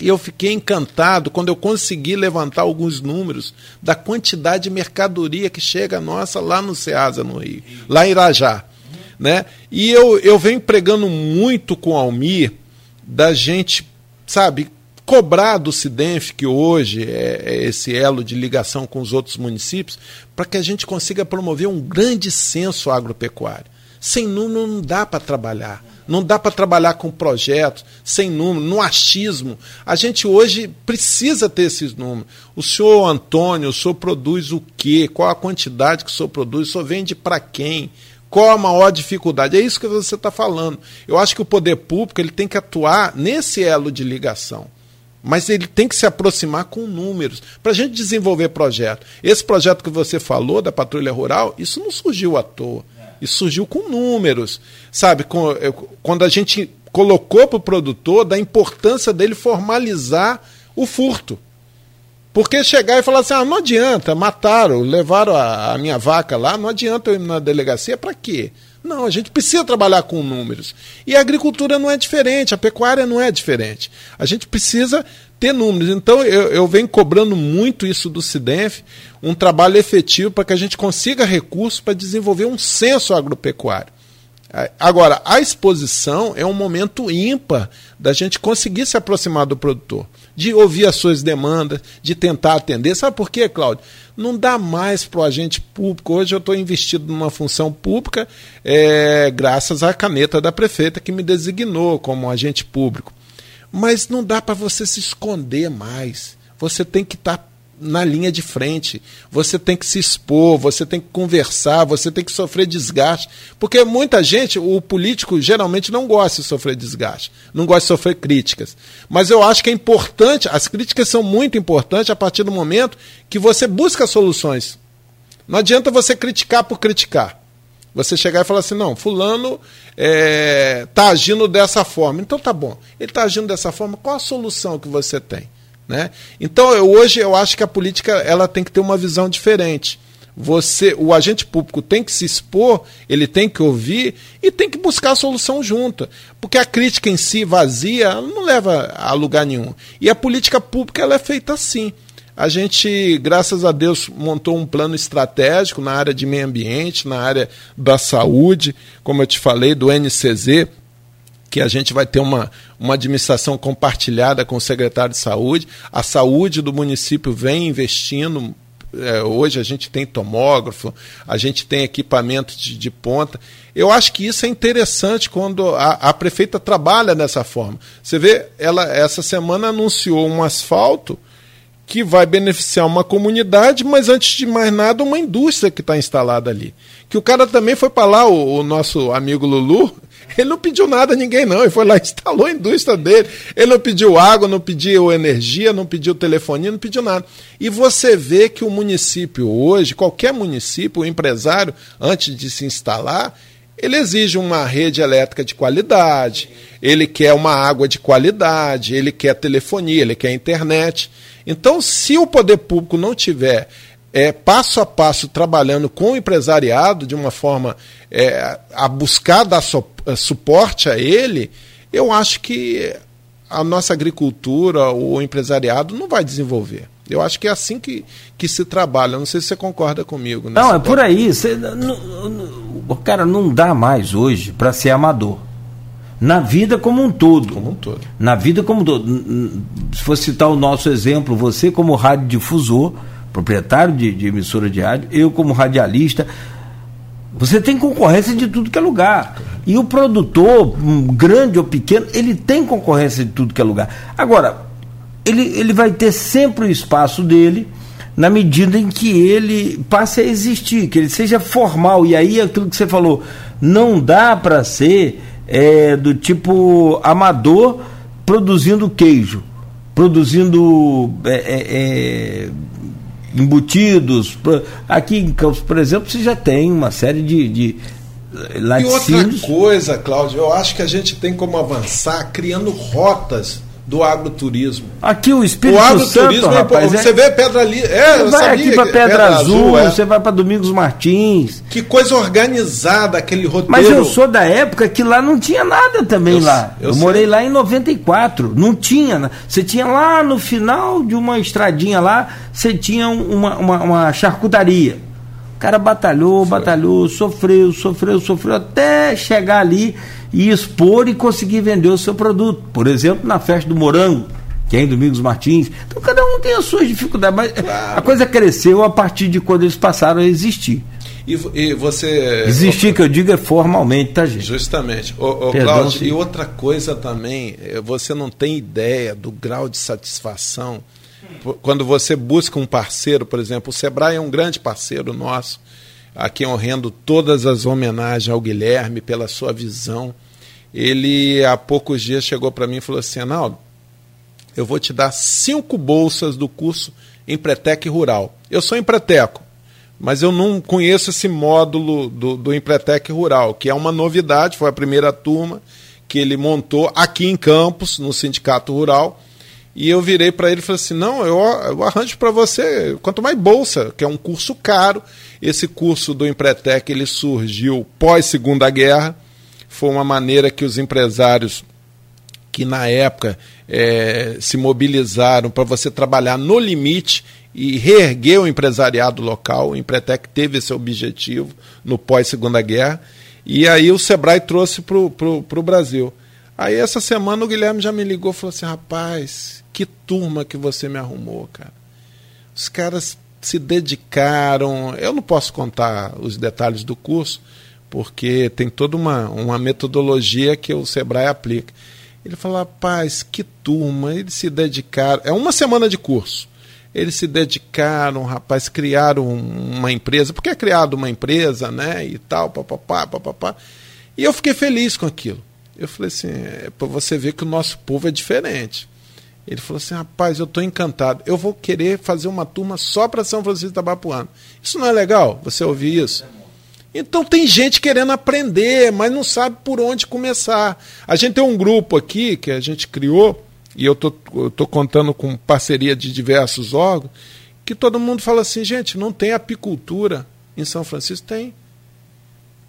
E eu fiquei encantado quando eu consegui levantar alguns números da quantidade de mercadoria que chega nossa lá no SEASA, no Rio, lá em Irajá. Né? E eu, eu venho pregando muito com o Almir da gente, sabe, cobrar do Sidenf, que hoje é, é esse elo de ligação com os outros municípios, para que a gente consiga promover um grande censo agropecuário. Sem número não dá para trabalhar. Não dá para trabalhar com projetos, sem número, no achismo. A gente hoje precisa ter esses números. O senhor Antônio, o senhor produz o quê? Qual a quantidade que o senhor produz? O senhor vende para quem? Qual a maior dificuldade? É isso que você está falando. Eu acho que o poder público ele tem que atuar nesse elo de ligação mas ele tem que se aproximar com números para a gente desenvolver projeto. Esse projeto que você falou da patrulha rural, isso não surgiu à toa. Isso surgiu com números, sabe? Quando a gente colocou para o produtor da importância dele formalizar o furto. Porque chegar e falar assim, ah, não adianta, mataram, levaram a, a minha vaca lá, não adianta eu ir na delegacia, para quê? Não, a gente precisa trabalhar com números. E a agricultura não é diferente, a pecuária não é diferente. A gente precisa ter números. Então, eu, eu venho cobrando muito isso do SIDENF, um trabalho efetivo para que a gente consiga recursos para desenvolver um censo agropecuário. Agora, a exposição é um momento ímpar da gente conseguir se aproximar do produtor, de ouvir as suas demandas, de tentar atender. Sabe por quê, Cláudio? Não dá mais para o agente público. Hoje eu estou investido numa função pública, é, graças à caneta da prefeita que me designou como agente público. Mas não dá para você se esconder mais. Você tem que estar tá na linha de frente. Você tem que se expor, você tem que conversar, você tem que sofrer desgaste. Porque muita gente, o político geralmente não gosta de sofrer desgaste, não gosta de sofrer críticas. Mas eu acho que é importante, as críticas são muito importantes a partir do momento que você busca soluções. Não adianta você criticar por criticar. Você chegar e falar assim, não, fulano está é, tá agindo dessa forma. Então tá bom. Ele está agindo dessa forma, qual a solução que você tem? Né? Então, eu, hoje eu acho que a política ela tem que ter uma visão diferente. Você, o agente público tem que se expor, ele tem que ouvir e tem que buscar a solução junta, porque a crítica em si vazia não leva a lugar nenhum. E a política pública ela é feita assim. A gente, graças a Deus, montou um plano estratégico na área de meio ambiente, na área da saúde, como eu te falei, do NCZ, que a gente vai ter uma, uma administração compartilhada com o secretário de saúde. A saúde do município vem investindo. É, hoje a gente tem tomógrafo, a gente tem equipamento de, de ponta. Eu acho que isso é interessante quando a, a, prefeita trabalha dessa forma. Você vê, ela essa semana anunciou um asfalto que vai beneficiar uma comunidade, mas antes de mais nada, uma indústria que está instalada ali. Que o cara também foi para lá, o, o, nosso amigo Lulu, ele não pediu nada a ninguém, não. Ele foi lá e instalou a indústria dele. Ele não pediu água, não pediu energia, não pediu telefonia, não pediu nada. E você vê que o município hoje, qualquer município, o empresário, antes de se instalar, ele exige uma rede elétrica de qualidade, ele quer uma água de qualidade, ele quer telefonia, ele quer internet. Então, se o poder público não tiver é, passo a passo trabalhando com o empresariado de uma forma é, a buscar dar so, a suporte a ele, eu acho que a nossa agricultura, o empresariado não vai desenvolver. Eu acho que é assim que, que se trabalha. Não sei se você concorda comigo. Não, é por aí. Você, não, não, cara, não dá mais hoje para ser amador. Na vida como um todo. Como um todo. Na vida como um todo. Se for citar o nosso exemplo, você como radiodifusor, proprietário de, de emissora de rádio, eu como radialista, você tem concorrência de tudo que é lugar. E o produtor, grande ou pequeno, ele tem concorrência de tudo que é lugar. Agora, ele, ele vai ter sempre o espaço dele na medida em que ele passe a existir, que ele seja formal. E aí aquilo que você falou, não dá para ser é, do tipo amador produzindo queijo, produzindo é, é, é embutidos. Aqui em Campos, por exemplo, você já tem uma série de, de laticínios. E outra coisa, Cláudio, eu acho que a gente tem como avançar criando rotas do agroturismo. Aqui o Espírito o agroturismo Santo, é rapaz, é... você vê Pedra ali, é, você vai aqui para Pedra, Pedra, Azul, Azul é. você vai para Domingos Martins. Que coisa organizada aquele roteiro. Mas eu sou da época que lá não tinha nada também eu, lá. Eu, eu morei lá em 94, não tinha. Você tinha lá no final de uma estradinha lá, você tinha uma, uma, uma charcutaria. O cara batalhou, batalhou, sofreu, sofreu, sofreu até chegar ali e expor e conseguir vender o seu produto. Por exemplo, na festa do Morango, que é em Domingos Martins. Então cada um tem as suas dificuldades, mas claro. a coisa cresceu a partir de quando eles passaram a existir. E, e você. Existir, que eu digo, é formalmente, tá, gente? Justamente. Ô, ô Cláudio, e outra coisa também, é, você não tem ideia do grau de satisfação quando você busca um parceiro, por exemplo, o Sebrae é um grande parceiro nosso a quem eu rendo todas as homenagens ao Guilherme pela sua visão. Ele, há poucos dias, chegou para mim e falou assim: Arnaldo, eu vou te dar cinco bolsas do curso Empretec Rural. Eu sou empreteco, mas eu não conheço esse módulo do, do Empretec Rural, que é uma novidade, foi a primeira turma que ele montou aqui em Campos, no Sindicato Rural. E eu virei para ele e falei assim: não, eu, eu arranjo para você, quanto mais bolsa, que é um curso caro. Esse curso do Empretec ele surgiu pós Segunda Guerra. Foi uma maneira que os empresários que na época é, se mobilizaram para você trabalhar no limite e reerguer o empresariado local. O Empretec teve esse objetivo no pós-segunda guerra. E aí o Sebrae trouxe para o Brasil. Aí essa semana o Guilherme já me ligou e falou assim: rapaz, que turma que você me arrumou, cara. Os caras se dedicaram. Eu não posso contar os detalhes do curso, porque tem toda uma, uma metodologia que o Sebrae aplica. Ele falou: rapaz, que turma, eles se dedicaram. É uma semana de curso. Eles se dedicaram, rapaz, criaram uma empresa, porque é criado uma empresa, né? E tal, papapá, papapá. E eu fiquei feliz com aquilo. Eu falei assim, é para você ver que o nosso povo é diferente. Ele falou assim, rapaz, eu estou encantado. Eu vou querer fazer uma turma só para São Francisco da Bapuana. Isso não é legal? Você ouvir isso? Então tem gente querendo aprender, mas não sabe por onde começar. A gente tem um grupo aqui que a gente criou, e eu tô, tô contando com parceria de diversos órgãos, que todo mundo fala assim, gente, não tem apicultura em São Francisco? Tem.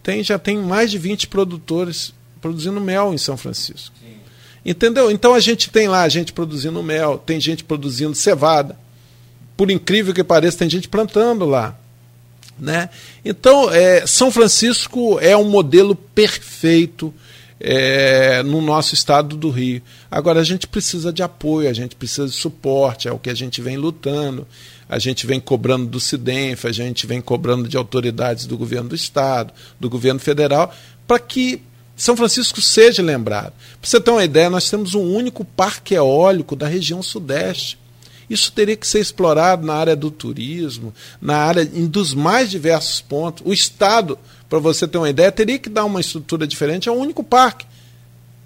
Tem, já tem mais de 20 produtores produzindo mel em São Francisco. Sim. Entendeu? Então a gente tem lá gente produzindo mel, tem gente produzindo cevada. Por incrível que pareça, tem gente plantando lá. Né? Então, é, São Francisco é um modelo perfeito é, no nosso estado do Rio. Agora, a gente precisa de apoio, a gente precisa de suporte, é o que a gente vem lutando. A gente vem cobrando do SIDENF, a gente vem cobrando de autoridades do governo do estado, do governo federal, para que São Francisco seja lembrado. Para você ter uma ideia, nós temos um único parque eólico da região sudeste. Isso teria que ser explorado na área do turismo, na área dos mais diversos pontos. O Estado, para você ter uma ideia, teria que dar uma estrutura diferente. É o único parque.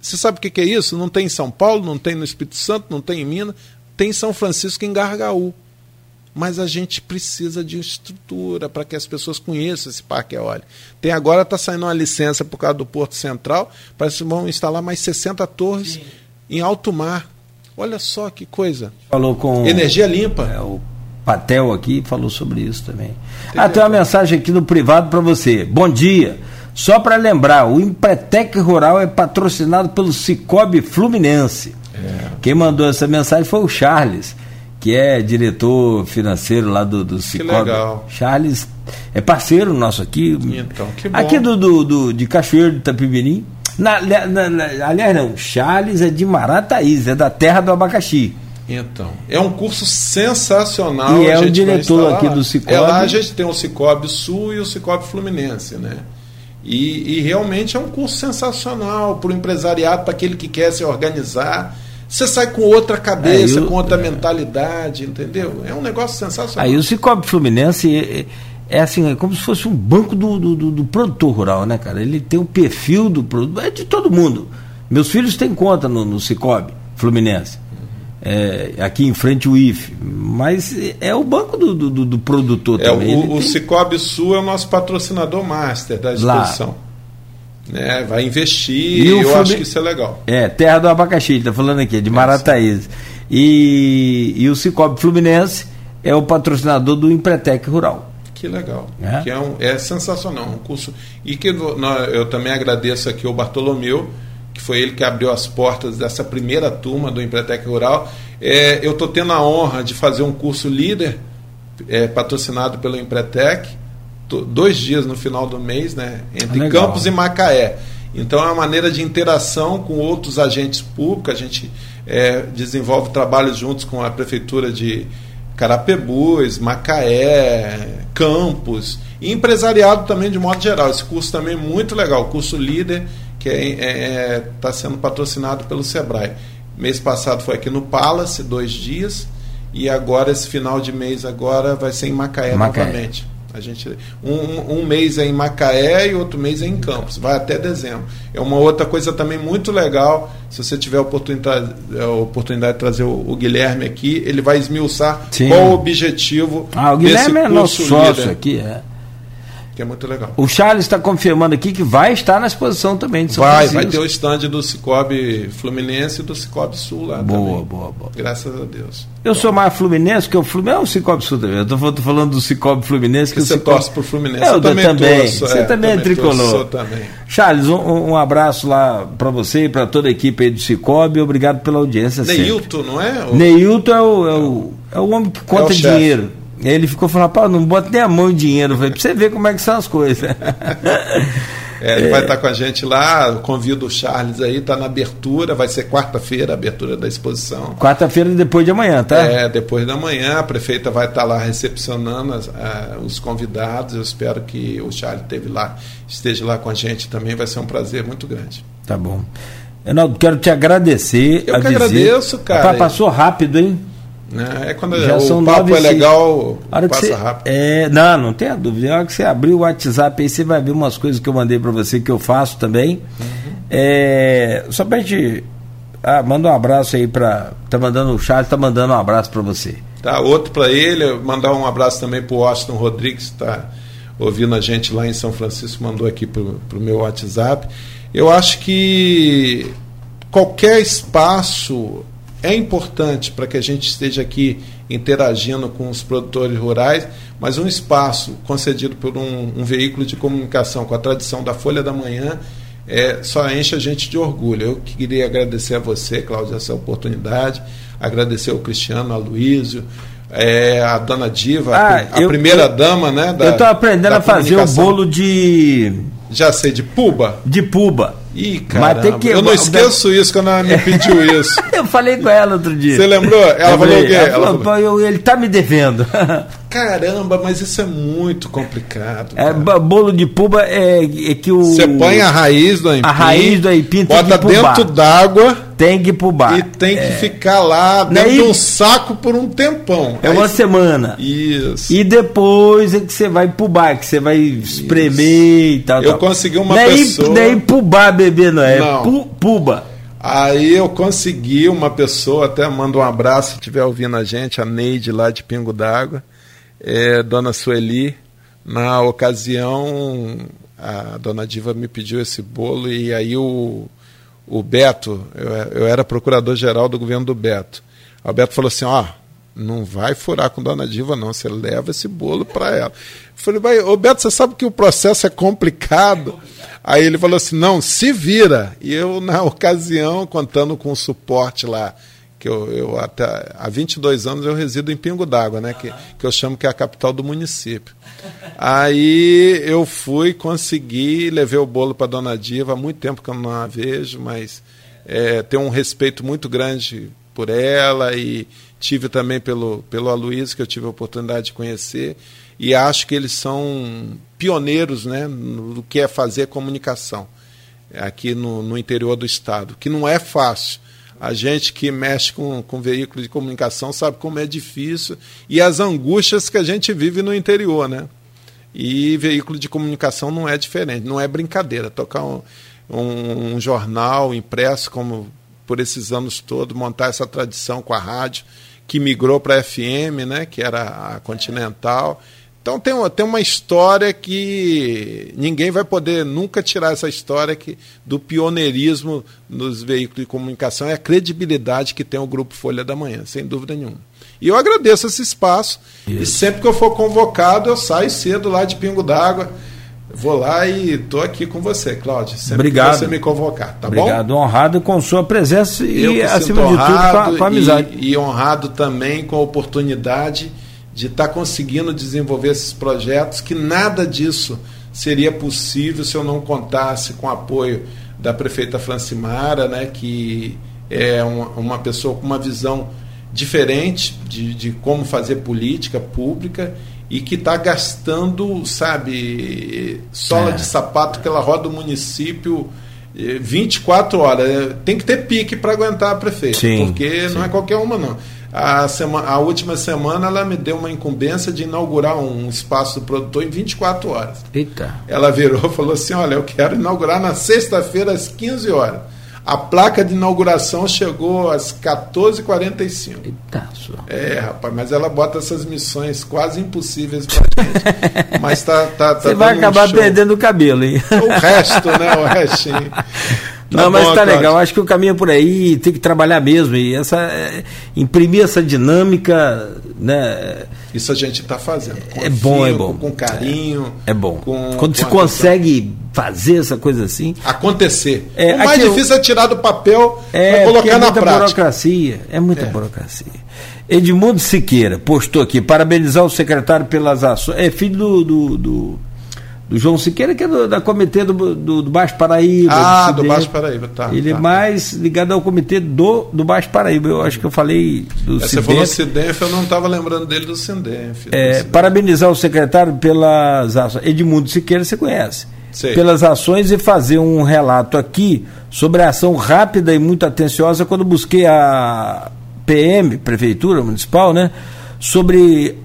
Você sabe o que é isso? Não tem em São Paulo, não tem no Espírito Santo, não tem em Minas, tem em São Francisco, em Gargaú. Mas a gente precisa de estrutura para que as pessoas conheçam esse parque eólico. Tem agora está saindo uma licença por causa do Porto Central, parece que vão instalar mais 60 torres Sim. em alto mar. Olha só que coisa. Falou com. Energia limpa. É, o Patel aqui falou sobre isso também. Entendeu? Ah, tem uma mensagem aqui no privado para você. Bom dia. Só para lembrar, o Empretec Rural é patrocinado pelo Cicobi Fluminense. É. Quem mandou essa mensagem foi o Charles, que é diretor financeiro lá do, do Cicobi. Que legal. Charles é parceiro nosso aqui. Então, que bom. Aqui do, do, do de Cachoeiro de Itapimirim. Na, na, na, aliás, não, Charles é de Marataíz, é da terra do abacaxi. Então, é um curso sensacional. E é o diretor aqui do Cicobi. É lá a gente tem o Cicobi Sul e o Cicobi Fluminense, né? E, e realmente é um curso sensacional para o empresariado, para aquele que quer se organizar. Você sai com outra cabeça, é, eu, com outra é. mentalidade, entendeu? É um negócio sensacional. Aí o Cicobi Fluminense é assim, é como se fosse um banco do, do, do, produtor rural, né, cara? Ele tem o perfil do produtor, é de todo mundo. Meus filhos têm conta no, no Cicobi Fluminense. É, aqui em frente o IFE, mas é o banco do, do, do produtor é, também. O, o tem... Cicobi Sul é o nosso patrocinador master da exposição. Né, vai investir e eu Flumin... acho que isso é legal. É, terra do abacaxi, está falando aqui, de Marataízes. E, e o Cicobi Fluminense é o patrocinador do Empretec Rural. Que legal. É, que é, um, é sensacional. Um curso. E que eu também agradeço aqui ao Bartolomeu, que foi ele que abriu as portas dessa primeira turma do Empretec Rural. É, eu estou tendo a honra de fazer um curso líder, é, patrocinado pelo Empretec, dois dias no final do mês, né, entre legal. Campos e Macaé. Então é uma maneira de interação com outros agentes públicos. A gente é, desenvolve trabalhos juntos com a Prefeitura de Carapebus, Macaé, Campos e empresariado também de modo geral. Esse curso também é muito legal, o curso líder que está é, é, tá sendo patrocinado pelo Sebrae. Mês passado foi aqui no Palace, dois dias, e agora esse final de mês agora vai ser em Macaé, Macaé. novamente. A gente, um, um mês é em Macaé e outro mês é em Campos, vai até dezembro. É uma outra coisa também muito legal. Se você tiver a oportunidade, a oportunidade de trazer o, o Guilherme aqui, ele vai esmiuçar Sim. qual o objetivo. Ah, o Guilherme é nosso sócio aqui, é que é muito legal. O Charles está confirmando aqui que vai estar na exposição também de São Vai, Francisco. vai ter o stand do Cicobi Fluminense e do Cicobi Sul lá boa, também. Boa, boa, Graças a Deus. Eu sou mais Fluminense que o Fluminense, é o Cicobi Sul também. Eu estou falando do Cicobi Fluminense. Que, que você Cicobi... torce pro Fluminense. Eu, eu também, também. Torço, você é, também é tricolor. também. Charles, um, um abraço lá para você e para toda a equipe aí do Cicobi. Obrigado pela audiência. Neilton, não é? O... Neilton é o, é o, é o homem que conta é dinheiro. Ele ficou falando, pá, não bota nem a mão em dinheiro. Falei, pra você ver como é que são as coisas. É, ele é. vai estar com a gente lá, convido o Charles aí, está na abertura, vai ser quarta-feira a abertura da exposição. Quarta-feira depois de amanhã, tá? É, depois da manhã, a prefeita vai estar lá recepcionando as, a, os convidados. Eu espero que o Charles esteve lá, esteja lá com a gente também, vai ser um prazer muito grande. Tá bom. Reinaldo, quero te agradecer. Eu que visita. agradeço, cara. passou rápido, hein? É, é quando Já o são papo é legal, passa você, rápido. É, não, não tenha dúvida. A hora que você abrir o WhatsApp aí, você vai ver umas coisas que eu mandei para você que eu faço também. Uhum. É, só pra gente. Ah, manda um abraço aí para Tá mandando o chat, tá mandando um abraço para você. Tá, outro para ele, mandar um abraço também pro Austin Rodrigues, que tá ouvindo a gente lá em São Francisco, mandou aqui pro, pro meu WhatsApp. Eu acho que qualquer espaço é importante para que a gente esteja aqui interagindo com os produtores rurais, mas um espaço concedido por um, um veículo de comunicação com a tradição da Folha da Manhã é, só enche a gente de orgulho. Eu queria agradecer a você, Cláudio, essa oportunidade, agradecer ao Cristiano, ao Luísio, é, a dona Diva, ah, a, eu, primeira eu, dama, né? Da, eu estou aprendendo a fazer o bolo de. Já sei, de puba? De puba. Ih, cara, eu não esqueço isso quando ela me pediu isso. eu falei com ela outro dia. Você lembrou? Ela falou o quê? Ela falou, falou... ele tá me devendo. Caramba, mas isso é muito complicado. É, bolo de puba é, é que o. Você põe a raiz do aipim. A raiz do aipim Bota dentro d'água. Tem que pubar. E tem que é. ficar lá dentro Daí, de um saco por um tempão. É Aí, uma semana. Isso. E depois é que você vai pubar, que você vai espremer isso. e tal. Eu tal. consegui uma daí, pessoa. Daí pubar, bebê, não é? Não. Pu, puba. Aí eu consegui uma pessoa, até mando um abraço se estiver ouvindo a gente, a Neide lá de Pingo d'Água é, Dona Sueli, na ocasião, a Dona Diva me pediu esse bolo e aí o, o Beto, eu, eu era procurador-geral do governo do Beto, o Beto falou assim, ó, não vai furar com Dona Diva não, você leva esse bolo para ela. Eu falei, ô Beto, você sabe que o processo é complicado? Aí ele falou assim, não, se vira. E eu, na ocasião, contando com o suporte lá que eu, eu até há 22 anos eu resido em Pingo d'Água, né, que, que eu chamo que é a capital do município. Aí eu fui, consegui, levei o bolo para Dona Diva, há muito tempo que eu não a vejo, mas é, tenho um respeito muito grande por ela e tive também pelo, pelo Aloysio, que eu tive a oportunidade de conhecer, e acho que eles são pioneiros né, no que é fazer comunicação aqui no, no interior do estado, que não é fácil a gente que mexe com, com veículos de comunicação sabe como é difícil e as angústias que a gente vive no interior, né? E veículo de comunicação não é diferente, não é brincadeira. Tocar um, um, um jornal impresso, como por esses anos todos, montar essa tradição com a rádio, que migrou para a FM, né, que era a Continental, então tem uma, tem uma história que ninguém vai poder nunca tirar essa história que, do pioneirismo nos veículos de comunicação e a credibilidade que tem o Grupo Folha da Manhã, sem dúvida nenhuma. E eu agradeço esse espaço. Isso. E sempre que eu for convocado, eu saio cedo lá de Pingo d'Água. Vou lá e estou aqui com você, Cláudio. Sempre Obrigado. que você me convocar, tá Obrigado, bom? Obrigado, honrado com sua presença e, acima de tudo, com a, com a amizade. E, e honrado também com a oportunidade de estar tá conseguindo desenvolver esses projetos, que nada disso seria possível se eu não contasse com o apoio da prefeita Francimara, né, que é uma, uma pessoa com uma visão diferente de, de como fazer política pública e que está gastando, sabe, sola é. de sapato que ela roda o município 24 eh, horas. Tem que ter pique para aguentar a prefeita, sim, porque sim. não é qualquer uma, não. A, semana, a última semana ela me deu uma incumbência de inaugurar um espaço do produtor em 24 horas. Eita. Ela virou e falou assim: Olha, eu quero inaugurar na sexta-feira às 15 horas. A placa de inauguração chegou às 14h45. Eita, sua. É, rapaz, mas ela bota essas missões quase impossíveis pra gente. mas tá, tá, tá Você vai acabar um perdendo o cabelo, hein? O resto, né? O restinho. Tá não, mas bom, tá legal. Acho que o caminho é por aí, tem que trabalhar mesmo. E essa, é, imprimir essa dinâmica, né? Isso a gente está fazendo. é bom, é bom. Com, com carinho. É, é bom. Com, Quando com se consegue fazer essa coisa assim. Acontecer. É, o mais difícil é tirar do papel é, colocar é na prática. burocracia. É muita é. burocracia. Edmundo Siqueira postou aqui, parabenizar o secretário pelas ações. É filho do, do, do do João Siqueira, que é do, da comitê do, do, do Baixo Paraíba. Ah, do, do Baixo Paraíba, tá. Ele é tá. é mais ligado ao comitê do, do Baixo Paraíba. Eu acho que eu falei do é, Você falou Cidenf, eu não estava lembrando dele do Cidenf. É, parabenizar o secretário pelas ações. Edmundo Siqueira, você conhece. Sei. Pelas ações e fazer um relato aqui sobre a ação rápida e muito atenciosa quando busquei a PM, Prefeitura Municipal, né? Sobre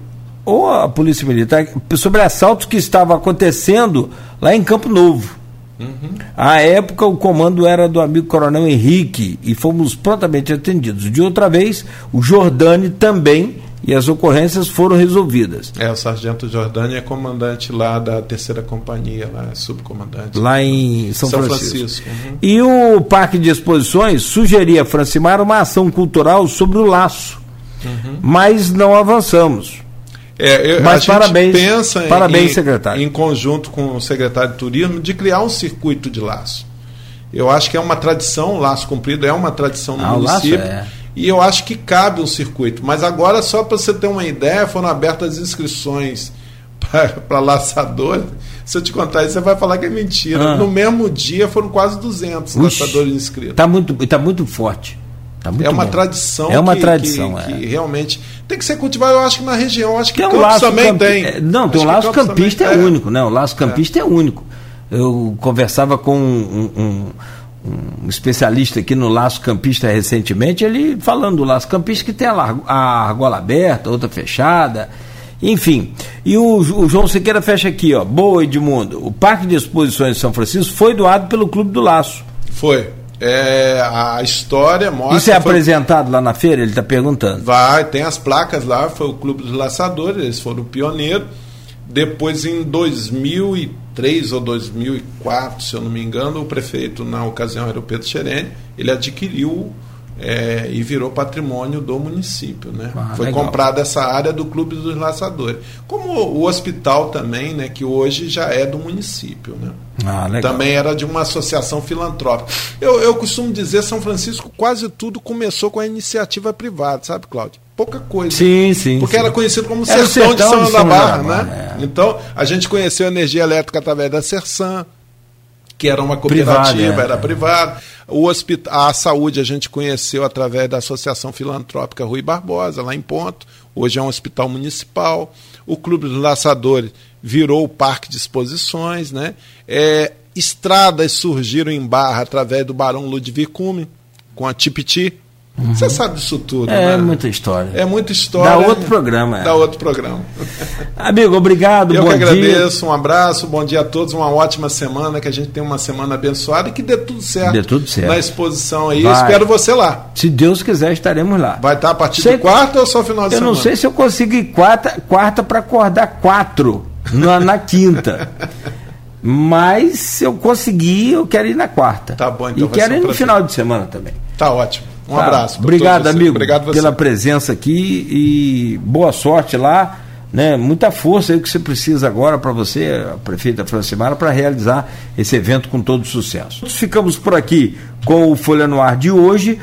ou a Polícia Militar, sobre assaltos que estavam acontecendo lá em Campo Novo. Uhum. À época, o comando era do amigo Coronel Henrique e fomos prontamente atendidos. De outra vez, o Jordani também e as ocorrências foram resolvidas. É, o Sargento Jordani é comandante lá da terceira companhia, lá, é subcomandante. Lá em São, São Francisco. Francisco. Uhum. E o Parque de Exposições sugeria a Francimar uma ação cultural sobre o laço, uhum. mas não avançamos. É, eu, Mas parabéns, pensa parabéns, em, secretário. em conjunto com o secretário de Turismo de criar um circuito de laço. Eu acho que é uma tradição, o laço cumprido é uma tradição no ah, município. É. E eu acho que cabe um circuito. Mas agora, só para você ter uma ideia, foram abertas inscrições para laçadores. Se eu te contar isso, você vai falar que é mentira. Ah. No mesmo dia foram quase 200 Ux, laçadores inscritos. Está muito, tá muito forte. Tá é uma bom. tradição. É uma que, tradição, que, é. que, realmente tem que ser cultivado. Eu acho que na região, acho que tem um Campos também campi... tem. É, não, tem o laço campista é único, né? O laço é. campista é, é único. Eu conversava com um, um, um, especialista aqui no laço campista recentemente, ele falando do laço campista que tem a, a argola aberta, outra fechada. Enfim, e o, o, João Siqueira fecha aqui, ó. Boa, Edmundo. O Parque de Exposições de São Francisco foi doado pelo Clube do Laço. Foi. É, a história mostra. Isso é foi... apresentado lá na feira? Ele está perguntando. Vai, tem as placas lá, foi o Clube dos Laçadores, eles foram pioneiros. Depois, em 2003 ou 2004, se eu não me engano, o prefeito, na ocasião era o Pedro Xerene, ele adquiriu é, e virou patrimônio do município. Né? Ah, Foi comprada essa área do Clube dos Laçadores. Como o hospital também, né, que hoje já é do município. Né? Ah, também era de uma associação filantrópica. Eu, eu costumo dizer, São Francisco, quase tudo começou com a iniciativa privada, sabe, Cláudio? Pouca coisa. Sim, sim. Porque sim. era conhecido como sertão, sertão de São, de São da Barra, né? É. Então, a gente conheceu a energia elétrica através da Sersan, que era uma cooperativa, é. era privada. O hospital, a saúde a gente conheceu através da Associação Filantrópica Rui Barbosa, lá em Ponto. Hoje é um hospital municipal. O Clube dos Laçadores virou o Parque de Exposições. Né? É, estradas surgiram em Barra através do Barão Ludwig Cume, com a Tipiti Uhum. Você sabe disso tudo, É né? muita história. É muita história. Dá outro programa. É. Dá outro programa. Amigo, obrigado. Eu que agradeço. Dia. Um abraço, bom dia a todos. Uma ótima semana, que a gente tenha uma semana abençoada e que dê tudo certo. Dê tudo certo. Na exposição aí. Espero você lá. Se Deus quiser, estaremos lá. Vai estar a partir sei, de quarta ou só final de eu semana? Eu não sei se eu consigo ir quarta, quarta para acordar quatro na, na quinta. Mas se eu conseguir, eu quero ir na quarta. Tá bom, então. E quero ir no final de semana também. Tá ótimo. Um tá. abraço. Obrigado, amigo, Obrigado pela presença aqui e boa sorte lá. Né, muita força aí que você precisa agora para você, a prefeita Francimara, para realizar esse evento com todo sucesso. Ficamos por aqui com o Folha no Ar de hoje.